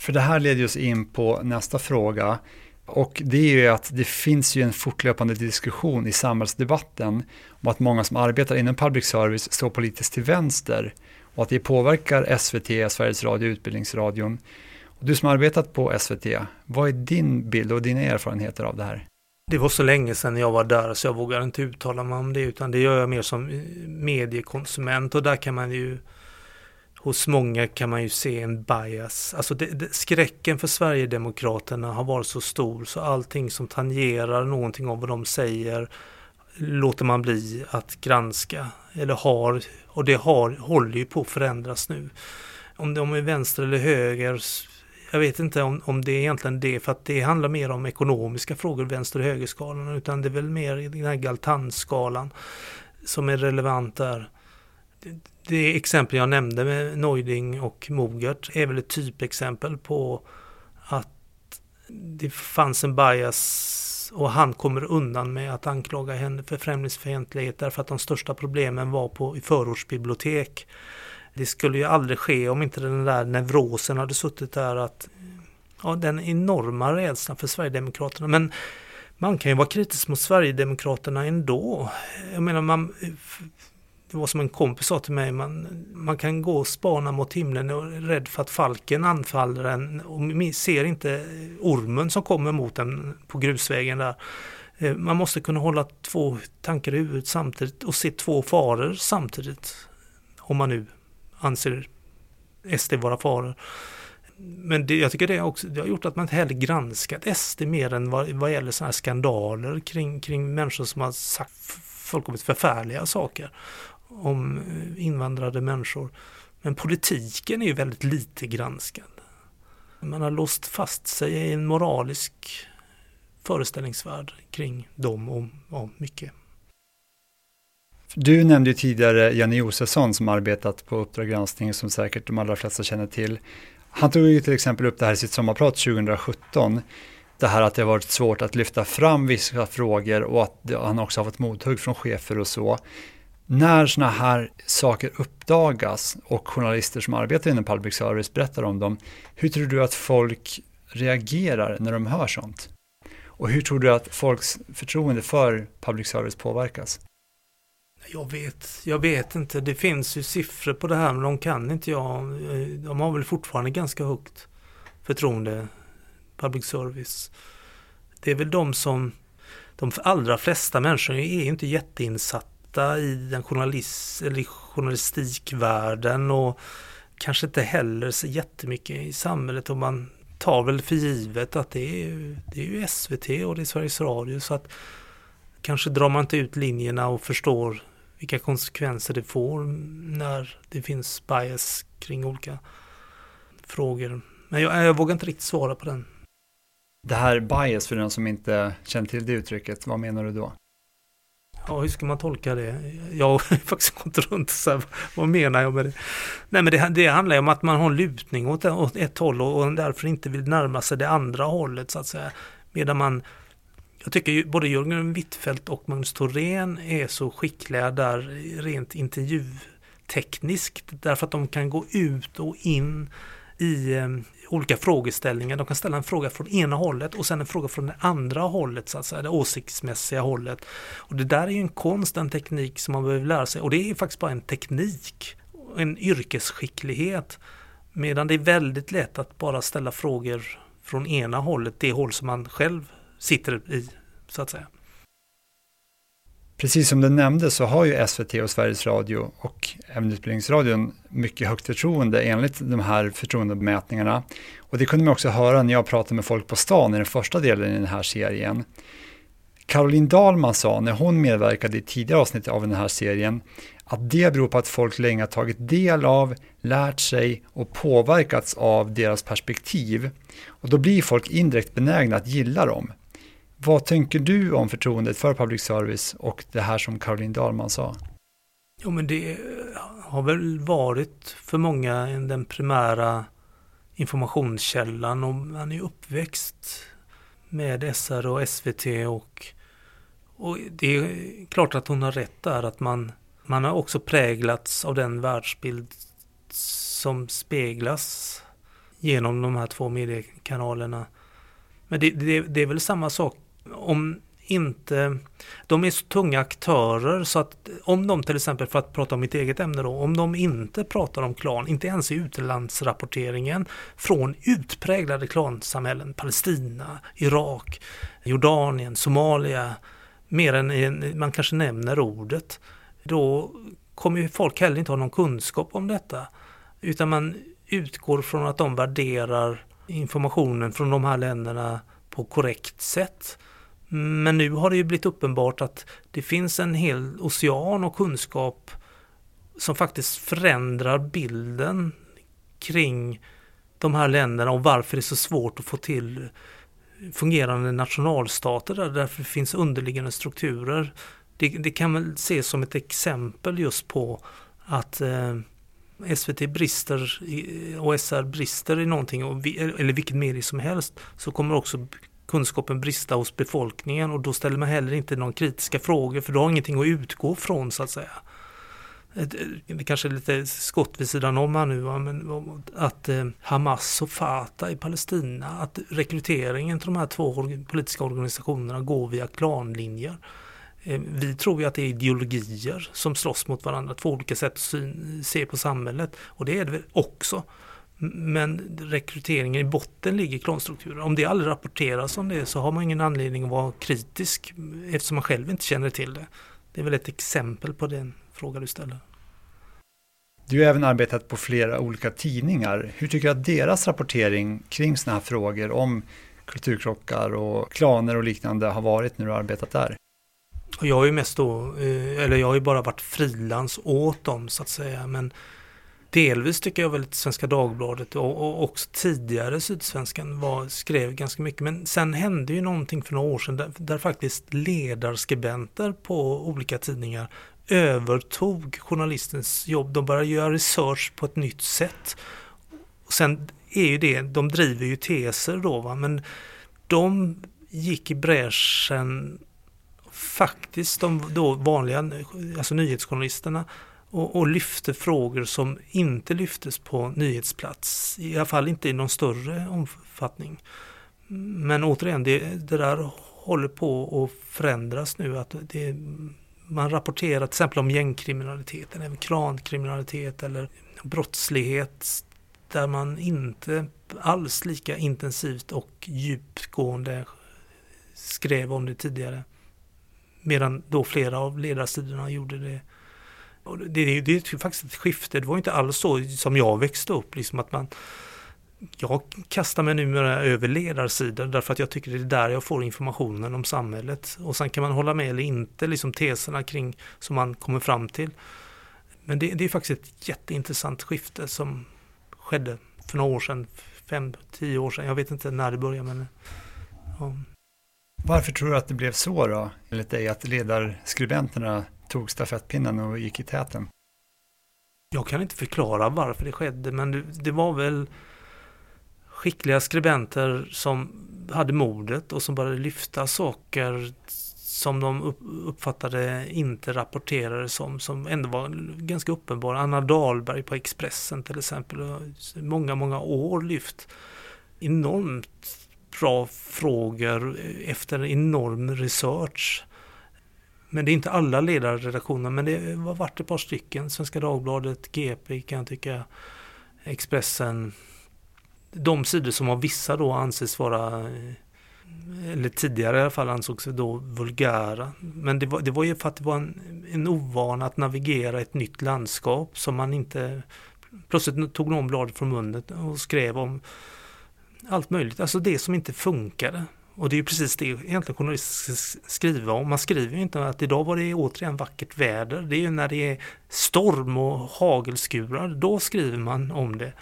För det här leder oss in på nästa fråga. Och det är ju att det finns ju en fortlöpande diskussion i samhällsdebatten om att många som arbetar inom public service står politiskt till vänster och att det påverkar SVT, Sveriges Radio, Utbildningsradion. Och du som har arbetat på SVT, vad är din bild och dina erfarenheter av det här? Det var så länge sedan jag var där så jag vågar inte uttala mig om det utan det gör jag mer som mediekonsument och där kan man ju hos många kan man ju se en bias. Alltså det, det, skräcken för Sverigedemokraterna har varit så stor så allting som tangerar någonting av vad de säger låter man bli att granska. Eller har, och det har, håller ju på att förändras nu. Om de är vänster eller höger jag vet inte om, om det är egentligen det, för att det handlar mer om ekonomiska frågor, vänster och högerskalan, utan det är väl mer i den här Galtan-skalan som är relevant där. Det, det exempel jag nämnde med Neuding och Mogert är väl ett typexempel på att det fanns en bias och han kommer undan med att anklaga henne för främlingsfientlighet därför att de största problemen var på i förortsbibliotek det skulle ju aldrig ske om inte den där neurosen hade suttit där att ja, den enorma rädslan för Sverigedemokraterna. Men man kan ju vara kritisk mot Sverigedemokraterna ändå. Jag menar, man, det var som en kompis sa till mig, man, man kan gå och spana mot himlen och är rädd för att falken anfaller en och ser inte ormen som kommer mot en på grusvägen där. Eh, man måste kunna hålla två tankar i huvudet samtidigt och se två faror samtidigt. Om man nu anser SD vara faror. Men det, jag tycker det, också, det har gjort att man inte heller granskat SD mer än vad, vad gäller sådana här skandaler kring, kring människor som har sagt fullkomligt förfärliga saker om eh, invandrade människor. Men politiken är ju väldigt lite granskad. Man har låst fast sig i en moralisk föreställningsvärld kring dem och, och mycket. Du nämnde ju tidigare Janne Josefsson som arbetat på Uppdrag granskning som säkert de allra flesta känner till. Han tog ju till exempel upp det här i sitt sommarprat 2017. Det här att det har varit svårt att lyfta fram vissa frågor och att han också har fått mothugg från chefer och så. När sådana här saker uppdagas och journalister som arbetar inom public service berättar om dem, hur tror du att folk reagerar när de hör sånt? Och hur tror du att folks förtroende för public service påverkas? Jag vet, jag vet inte. Det finns ju siffror på det här men de kan inte jag. De har väl fortfarande ganska högt förtroende, public service. Det är väl de som, de allra flesta människor är inte jätteinsatta i den journalist, eller journalistikvärlden och kanske inte heller så jättemycket i samhället och man tar väl för givet att det är, det är ju SVT och det är Sveriges Radio så att kanske drar man inte ut linjerna och förstår vilka konsekvenser det får när det finns bias kring olika frågor. Men jag, jag vågar inte riktigt svara på den. Det här bias, för den som inte känner till det uttrycket, vad menar du då? Ja, hur ska man tolka det? Jag har faktiskt gått runt så här, vad menar jag med det? Nej, men det, det handlar ju om att man har lutning åt, åt ett håll och, och därför inte vill närma sig det andra hållet så att säga. Medan man jag tycker ju både Jörgen Wittfeldt och Magnus Thorén är så skickliga där rent intervjutekniskt därför att de kan gå ut och in i eh, olika frågeställningar. De kan ställa en fråga från ena hållet och sen en fråga från det andra hållet, så att säga, det åsiktsmässiga hållet. Och det där är ju en konst, en teknik som man behöver lära sig och det är faktiskt bara en teknik, en yrkesskicklighet. Medan det är väldigt lätt att bara ställa frågor från ena hållet, det håll som man själv sitter i, så att säga. Precis som du nämnde så har ju SVT och Sveriges Radio och även Utbildningsradion mycket högt förtroende enligt de här förtroendemätningarna. Och det kunde man också höra när jag pratade med folk på stan i den första delen i den här serien. Caroline Dahlman sa när hon medverkade i tidigare avsnitt av den här serien att det beror på att folk länge har tagit del av, lärt sig och påverkats av deras perspektiv. Och då blir folk indirekt benägna att gilla dem. Vad tänker du om förtroendet för public service och det här som Caroline Dahlman sa? Jo men det eh, har väl varit för många den primära informationskällan och man är uppväxt med SR och SVT och, och det är klart att hon har rätt där att man, man har också präglats av den världsbild som speglas genom de här två mediekanalerna. Men det, det, det är väl samma sak om inte, de är så tunga aktörer så att om de till exempel, för att prata om mitt eget ämne då, om de inte pratar om klan, inte ens i utlandsrapporteringen från utpräglade klansamhällen, Palestina, Irak, Jordanien, Somalia, mer än man kanske nämner ordet, då kommer ju folk heller inte ha någon kunskap om detta. Utan man utgår från att de värderar informationen från de här länderna på korrekt sätt. Men nu har det ju blivit uppenbart att det finns en hel ocean och kunskap som faktiskt förändrar bilden kring de här länderna och varför det är så svårt att få till fungerande nationalstater där därför det finns underliggande strukturer. Det, det kan väl ses som ett exempel just på att eh, SVT brister och SR brister i någonting, eller vilket medie som helst, så kommer också kunskapen brista hos befolkningen och då ställer man heller inte någon kritiska frågor för du har ingenting att utgå från så att säga. Det kanske är lite skott vid sidan om här nu, men att eh, Hamas och Fatah i Palestina, att rekryteringen till de här två politiska organisationerna går via klanlinjer. Eh, vi tror ju att det är ideologier som slåss mot varandra, två olika sätt att se på samhället och det är det väl också. Men rekryteringen i botten ligger i klanstrukturen. Om det aldrig rapporteras om det så har man ingen anledning att vara kritisk eftersom man själv inte känner till det. Det är väl ett exempel på den fråga du ställer. Du har även arbetat på flera olika tidningar. Hur tycker du att deras rapportering kring sådana här frågor om kulturkrockar och klaner och liknande har varit när du har arbetat där? Jag har ju mest då, eh, eller jag har ju bara varit frilans åt dem så att säga. Men delvis tycker jag väl att Svenska Dagbladet och, och också tidigare Sydsvenskan var, skrev ganska mycket. Men sen hände ju någonting för några år sedan där, där faktiskt ledarskribenter på olika tidningar övertog journalistens jobb. De började göra research på ett nytt sätt. Och sen är ju det, de driver ju teser då va, men de gick i bräschen faktiskt de då vanliga alltså nyhetsjournalisterna och, och lyfte frågor som inte lyftes på nyhetsplats. I alla fall inte i någon större omfattning. Men återigen, det, det där håller på att förändras nu. Att det, man rapporterar till exempel om gängkriminaliteten, även krankriminalitet eller brottslighet där man inte alls lika intensivt och djupgående skrev om det tidigare. Medan då flera av ledarsidorna gjorde det. Och det, det, det är faktiskt ett skifte. Det var inte alls så som jag växte upp. Liksom att man, jag kastar mig numera över ledarsidor därför att jag tycker det är där jag får informationen om samhället. Och sen kan man hålla med eller inte, liksom teserna kring som man kommer fram till. Men det, det är faktiskt ett jätteintressant skifte som skedde för några år sedan, fem, tio år sedan. Jag vet inte när det började men ja. Varför tror du att det blev så då, enligt dig, att ledarskribenterna tog stafettpinnen och gick i täten? Jag kan inte förklara varför det skedde, men det, det var väl skickliga skribenter som hade modet och som började lyfta saker som de uppfattade inte rapporterades som, som ändå var ganska uppenbara. Anna Dahlberg på Expressen till exempel, många, många år lyft enormt bra frågor efter enorm research. Men det är inte alla ledarredaktioner, men det har varit ett par stycken. Svenska Dagbladet, GP kan jag tycka, Expressen. De sidor som av vissa då anses vara, eh, eller tidigare i alla fall ansågs då vulgära. Men det var, det var ju för att det var en, en ovana att navigera ett nytt landskap som man inte Plötsligt tog någon bladet från munnen och skrev om allt möjligt, alltså det som inte funkade. Och det är ju precis det egentligen journalister skriver om. Man skriver ju inte att idag var det återigen vackert väder. Det är ju när det är storm och hagelskurar, då skriver man om det.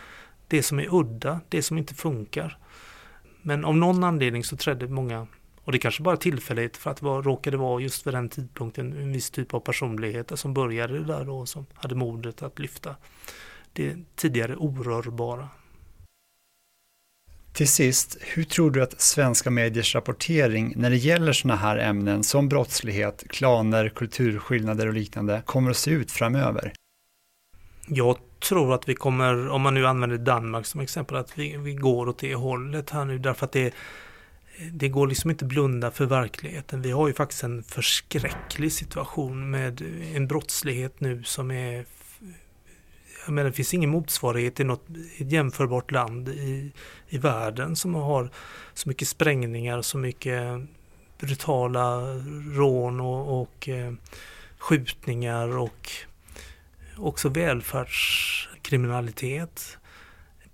Det som är udda, det som inte funkar. Men av någon anledning så trädde många, och det kanske bara tillfälligt för att det var, råkade vara just vid den tidpunkten en viss typ av personligheter som började där då, som hade modet att lyfta det tidigare orörbara. Till sist, hur tror du att svenska mediers rapportering när det gäller sådana här ämnen som brottslighet, klaner, kulturskillnader och liknande kommer att se ut framöver? Jag tror att vi kommer, om man nu använder Danmark som exempel, att vi, vi går åt det hållet här nu därför att det det går liksom inte blunda för verkligheten. Vi har ju faktiskt en förskräcklig situation med en brottslighet nu som är jag menar, det finns ingen motsvarighet i något jämförbart land i, i världen som har så mycket sprängningar, så mycket brutala rån och, och eh, skjutningar och också välfärdskriminalitet.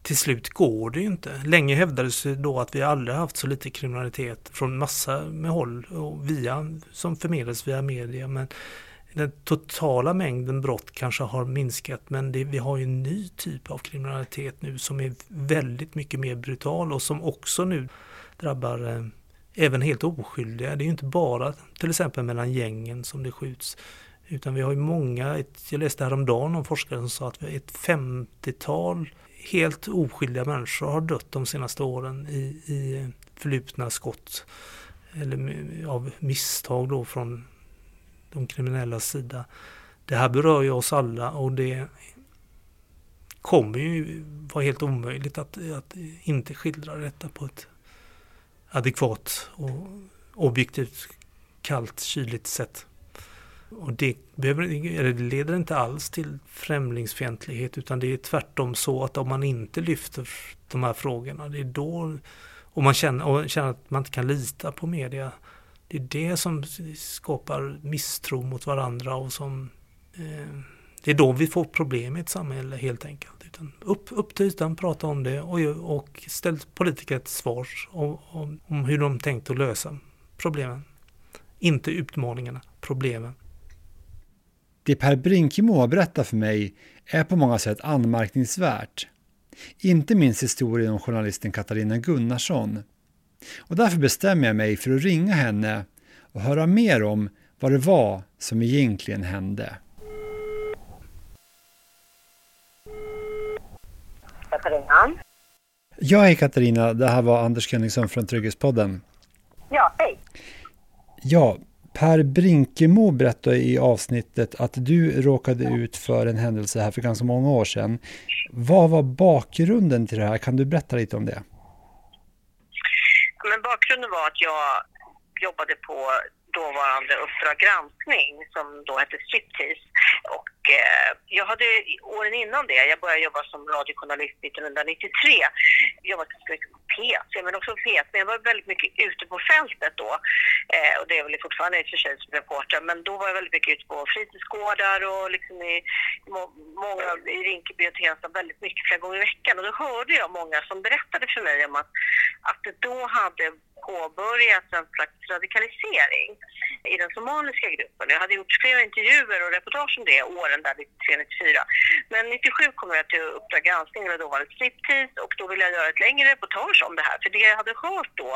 Till slut går det ju inte. Länge hävdades det då att vi aldrig haft så lite kriminalitet från massa med håll och via, som förmedlas via media. Men den totala mängden brott kanske har minskat men det, vi har ju en ny typ av kriminalitet nu som är väldigt mycket mer brutal och som också nu drabbar eh, även helt oskyldiga. Det är ju inte bara till exempel mellan gängen som det skjuts utan vi har ju många, ett, jag läste häromdagen om forskare som sa att ett 50-tal helt oskyldiga människor har dött de senaste åren i, i förlupna skott eller av misstag då från de kriminellas sida. Det här berör ju oss alla och det kommer ju vara helt omöjligt att, att inte skildra detta på ett adekvat och objektivt kallt, kyligt sätt. Och det, behöver, det leder inte alls till främlingsfientlighet utan det är tvärtom så att om man inte lyfter de här frågorna, det är då och man känner, och känner att man inte kan lita på media. Det är det som skapar misstro mot varandra och som eh, det är då vi får problem i ett samhälle helt enkelt. Utan upp, upp till ytan, prata om det och, och ställ politiker till svars om, om, om hur de tänkt att lösa problemen. Inte utmaningarna, problemen. Det Per Brinkemo har berättat för mig är på många sätt anmärkningsvärt. Inte minst historien om journalisten Katarina Gunnarsson. Och därför bestämmer jag mig för att ringa henne och höra mer om vad det var som egentligen hände. Katarina. Ja, hej Katarina. Det här var Anders Kenningsson från Trygghetspodden. Ja, hej. Ja, Per Brinkemo berättade i avsnittet att du råkade ut för en händelse här för ganska många år sedan. Vad var bakgrunden till det här? Kan du berätta lite om det? Men bakgrunden var att jag jobbade på dåvarande Uppdrag granskning som då hette Striptease. Och eh, jag hade åren innan det, jag började jobba som radiojournalist 1993, jobbat ganska mycket på PC men också på P1, men jag var väldigt mycket ute på fältet då. Eh, och det är väl fortfarande i och för sig som reporter, men då var jag väldigt mycket ute på fritidsgårdar och liksom i må, många, i Rinkeby och Tensta väldigt mycket flera gånger i veckan. Och då hörde jag många som berättade för mig om att, att det då hade påbörjats en slags radikalisering i den somaliska gruppen. Jag hade gjort flera intervjuer och reportage om det åren där 93-94. Men 97 kom jag till Uppdrag granskning, och då var det striptease och då ville jag göra ett längre reportage om det här. För det jag hade hört då,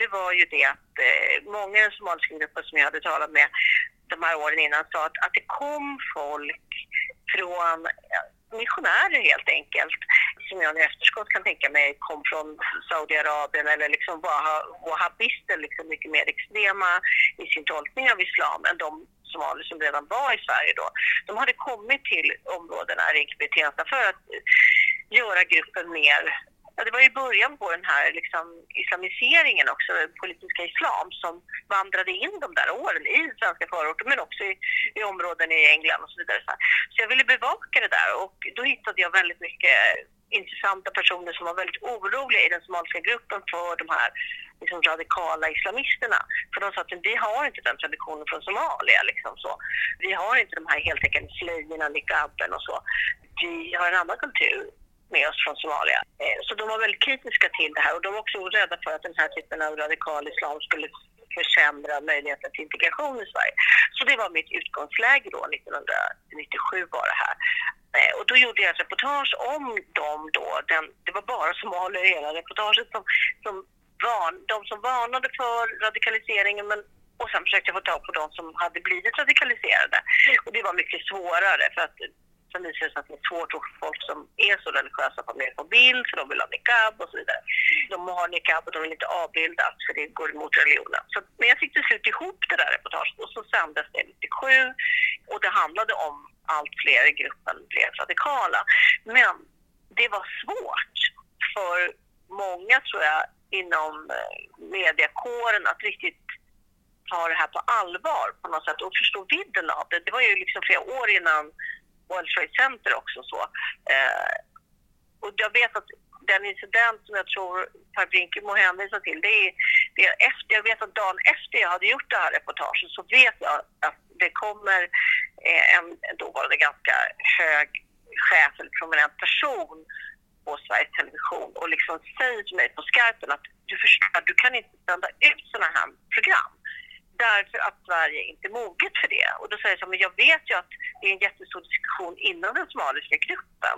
det var ju det att eh, många i den somaliska gruppen som jag hade talat med de här åren innan sa att, att det kom folk från missionärer helt enkelt som jag i efterskott kan tänka mig kom från Saudiarabien eller liksom wahhabister, liksom mycket mer extrema i sin tolkning av islam än de somalier som redan var i Sverige då. De hade kommit till områdena Rinkeby Tensta för att göra gruppen mer Ja, det var ju början på den här liksom, islamiseringen också, politiska islam, som vandrade in de där åren i svenska förorter men också i, i områden i England och så vidare. Så jag ville bevaka det där och då hittade jag väldigt mycket intressanta personer som var väldigt oroliga i den somaliska gruppen för de här liksom, radikala islamisterna. För de sa att vi har inte den traditionen från Somalia. Liksom, så. Vi har inte de här heltäckande slöjorna, niqaben och så. Vi har en annan kultur med oss från Somalia. Eh, så de var väldigt kritiska till det här och de var också rädda för att den här typen av radikal islam skulle försämra möjligheten till integration i Sverige. Så det var mitt utgångsläge då, 1997 var det här. Eh, och då gjorde jag ett reportage om dem då. Den, det var bara somalier i hela reportaget som, som van, de som varnade för radikaliseringen men och sen försökte jag få tag på de som hade blivit radikaliserade. Och det var mycket svårare för att Sen visar det sig att det är svårt för folk som är så religiösa att vara med på bild för de vill ha niqab och så vidare. De har niqab och de vill inte avbildas för det går emot religionen. Så, men jag fick till slut ihop det där reportaget och så sändes det 97 och det handlade om allt fler i gruppen blev radikala. Men det var svårt för många tror jag inom eh, mediakåren att riktigt ta det här på allvar på något sätt och förstå vidden av det. Det var ju liksom flera år innan World Trade Center också. Så. Eh, och jag vet att den incident som jag tror Per Brinkemo hänvisar till, det är, det är efter, jag vet att dagen efter jag hade gjort det här reportaget så vet jag att det kommer eh, en, dåvarande ganska hög chef eller prominent person på Sveriges Television och liksom säger till mig på skarpen att du förstår, du kan inte sända ut sådana här program därför att Sverige inte är moget för det. Och då säger jag så men jag vet ju att det är en jättestor diskussion inom den somaliska gruppen.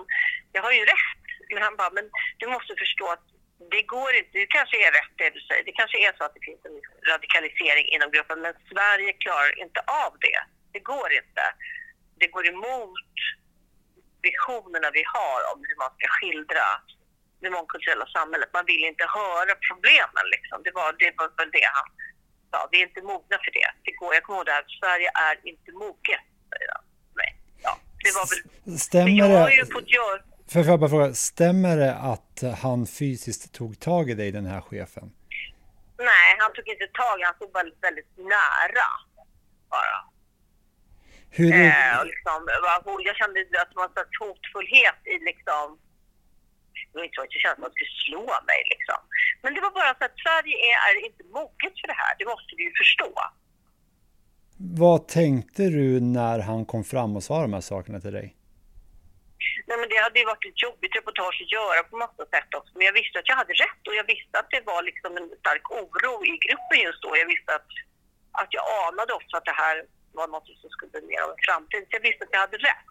Jag har ju rätt. Men han bara, men du måste förstå att det går inte, det kanske är rätt det du säger, det kanske är så att det finns en radikalisering inom gruppen, men Sverige klarar inte av det. Det går inte. Det går emot visionerna vi har om hur man ska skildra det mångkulturella samhället. Man vill inte höra problemen liksom. Det var, det var väl det han sa. Vi är inte mogna för det. det går, jag kommer ihåg det här, Sverige är inte moget, säger han. Nej. Ja, det var väl... Stämmer jag har ju fått göra... För jag bara fråga, stämmer det att han fysiskt tog tag i dig, den här chefen? Nej, han tog inte tag, han stod väldigt, väldigt nära bara. Hur... Eh, och liksom, jag kände att det var en hotfullhet i liksom det var inte så att jag kände att man skulle slå mig liksom. Men det var bara så att Sverige är, är inte moget för det här, det måste vi ju förstå. Vad tänkte du när han kom fram och sa de här sakerna till dig? Nej, men det hade ju varit ett jobbigt reportage att göra på massa sätt också. Men jag visste att jag hade rätt och jag visste att det var liksom en stark oro i gruppen just då. Jag visste att, att jag anade också att det här var något som skulle bli mer av en framtid. Så jag visste att jag hade rätt.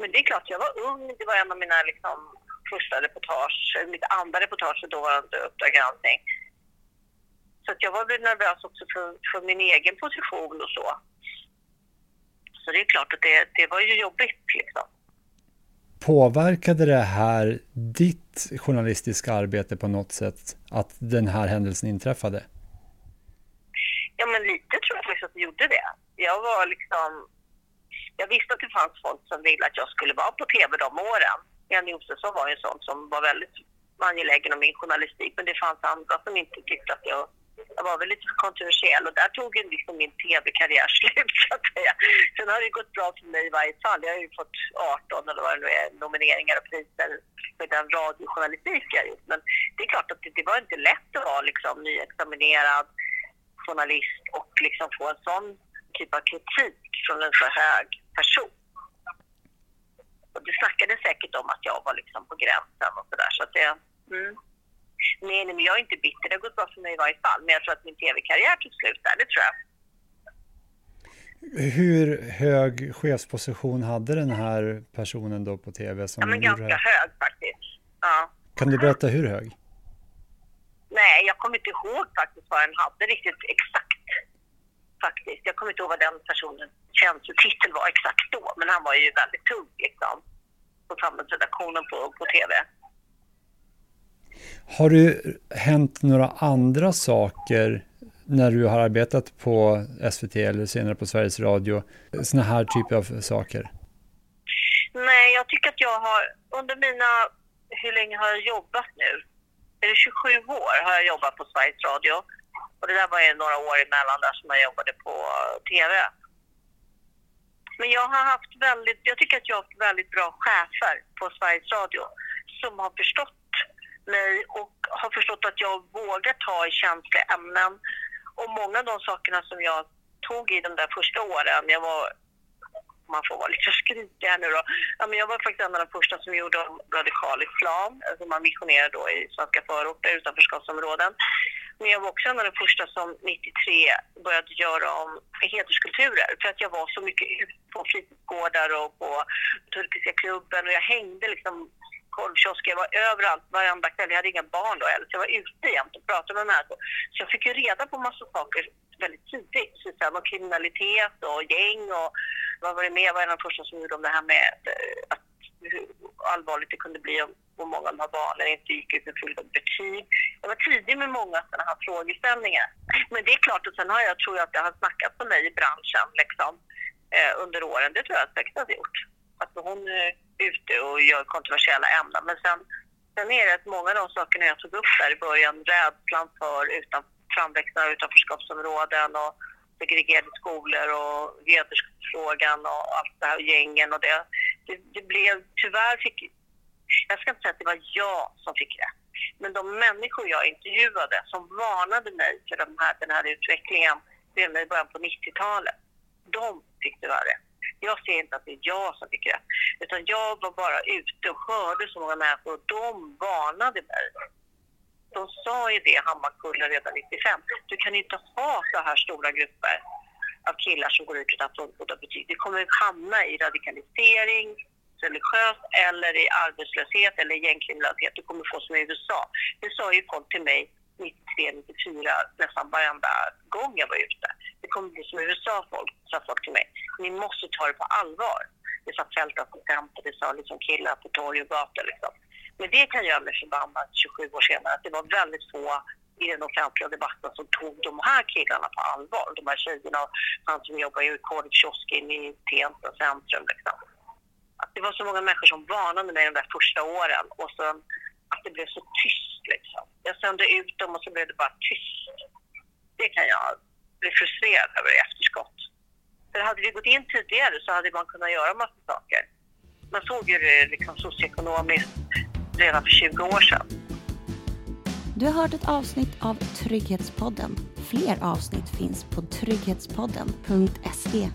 Men det är klart, jag var ung. Det var en av mina liksom, första reportage, mitt andra reportage för dåvarande Uppdrag granskning. Så att jag var väl nervös också för, för min egen position och så. Så det är klart att det, det var ju jobbigt liksom. Påverkade det här ditt journalistiska arbete på något sätt att den här händelsen inträffade? Ja, men lite tror jag faktiskt att det gjorde det. Jag var liksom... Jag visste att det fanns folk som ville att jag skulle vara på tv de åren. Janne Josefsson var ju en sån som var väldigt angelägen om min journalistik, men det fanns andra som inte tyckte att jag jag var väl lite kontroversiell och där tog liksom min tv-karriär slut så att säga. Sen har det gått bra för mig i varje fall. Jag har ju fått 18 eller vad det nu är, nomineringar och priser för den radiojournalistik jag gjort. Men det är klart att det, det var inte lätt att vara liksom nyexaminerad journalist och liksom få en sån typ av kritik från en så hög person. Det snackades säkert om att jag var liksom på gränsen och sådär. Så att det, mm. Nej, nej, men jag är inte bitter. Det har gått bra för mig i varje fall. Men jag tror att min tv-karriär tog slut där, det tror jag. Hur hög chefsposition hade den här personen då på tv? Som ja, men ganska hög faktiskt. Ja. Kan du berätta hur hög? Nej, jag kommer inte ihåg faktiskt vad den hade riktigt exakt. Faktiskt. Jag kommer inte ihåg vad den personens tjänstetitel var exakt då, men han var ju väldigt tung liksom på samhällsredaktionen på, på tv. Har det hänt några andra saker när du har arbetat på SVT eller senare på Sveriges Radio? Såna här typer av saker? Nej, jag tycker att jag har under mina, hur länge har jag jobbat nu? Är det 27 år har jag jobbat på Sveriges Radio. Och det där var ju några år emellan där som jag jobbade på TV. Men jag har haft väldigt, jag tycker att jag har haft väldigt bra chefer på Sveriges Radio som har förstått mig och har förstått att jag vågar ta i känsliga ämnen. Och många av de sakerna som jag tog i de där första åren, jag var man får vara lite skrytig här nu då. Ja, men jag var faktiskt en av de första som gjorde om radikal islam, alltså man missionerade då i svenska förorter, utanförskapsområden. Men jag var också en av de första som 93 började göra om hederskulturer för att jag var så mycket ute på fritidsgårdar och på turkiska klubben och jag hängde liksom korvkiosker, jag var överallt varenda kväll. Jag hade inga barn då heller, så jag var ute jämt och pratade med människor. Så jag fick ju reda på massa saker väldigt tidigt. Så och kriminalitet och gäng och vad var det mer? Jag var en av de första som gjorde om det här med eh, att, hur allvarligt det kunde bli om, om många av de här barnen inte gick ut med fyllda betyg. Jag var tidig med många sådana här frågeställningar. Men det är klart, och sen har jag, tror jag att jag har snackat på mig i branschen liksom, eh, under åren. Det tror jag säkert att jag har gjort. Att hon eh, är ute och gör kontroversiella ämnen. Men sen, sen är det att många av de sakerna jag tog upp där i början, rädslan för utan, framväxten av utanförskapsområden och segregerade skolor och hedersfrågan och allt det här, gängen och det, det, det blev, tyvärr fick, jag ska inte säga att det var jag som fick rätt, men de människor jag intervjuade som varnade mig för de här, den här utvecklingen redan i början på 90-talet, de fick tyvärr rätt. Jag ser inte att det är jag som fick rätt, utan jag var bara ute och hörde så många människor och de varnade mig. De sa ju det, Hammarkullen, redan 95. Du kan inte ha så här stora grupper av killar som går ut utan fullgoda betyg. Det kommer hamna i radikalisering, religiöst eller i arbetslöshet eller gängkriminalitet. Du kommer få som i USA. Det sa ju folk till mig 93, 94, nästan varenda gång jag var ute. Det kommer bli som i USA, folk, sa folk till mig. Ni måste ta det på allvar. Det sa fältassistenter, det sa liksom killar på torg och gator. Liksom. Men det kan göra mig förbannad 27 år senare, att det var väldigt få i den offentliga debatten som tog de här killarna på allvar. De här tjejerna och han som jobbar i korvkiosken i Tensta centrum. Liksom det var så många människor som varnade mig de där första åren och sen att det blev så tyst liksom. Jag sände ut dem och så blev det bara tyst. Det kan jag bli frustrerad över i efterskott. För hade vi gått in tidigare så hade man kunnat göra massa saker. Man såg ju det liksom socioekonomiskt redan för 20 år sedan. Du har hört ett avsnitt av Trygghetspodden. Fler avsnitt finns på trygghetspodden.se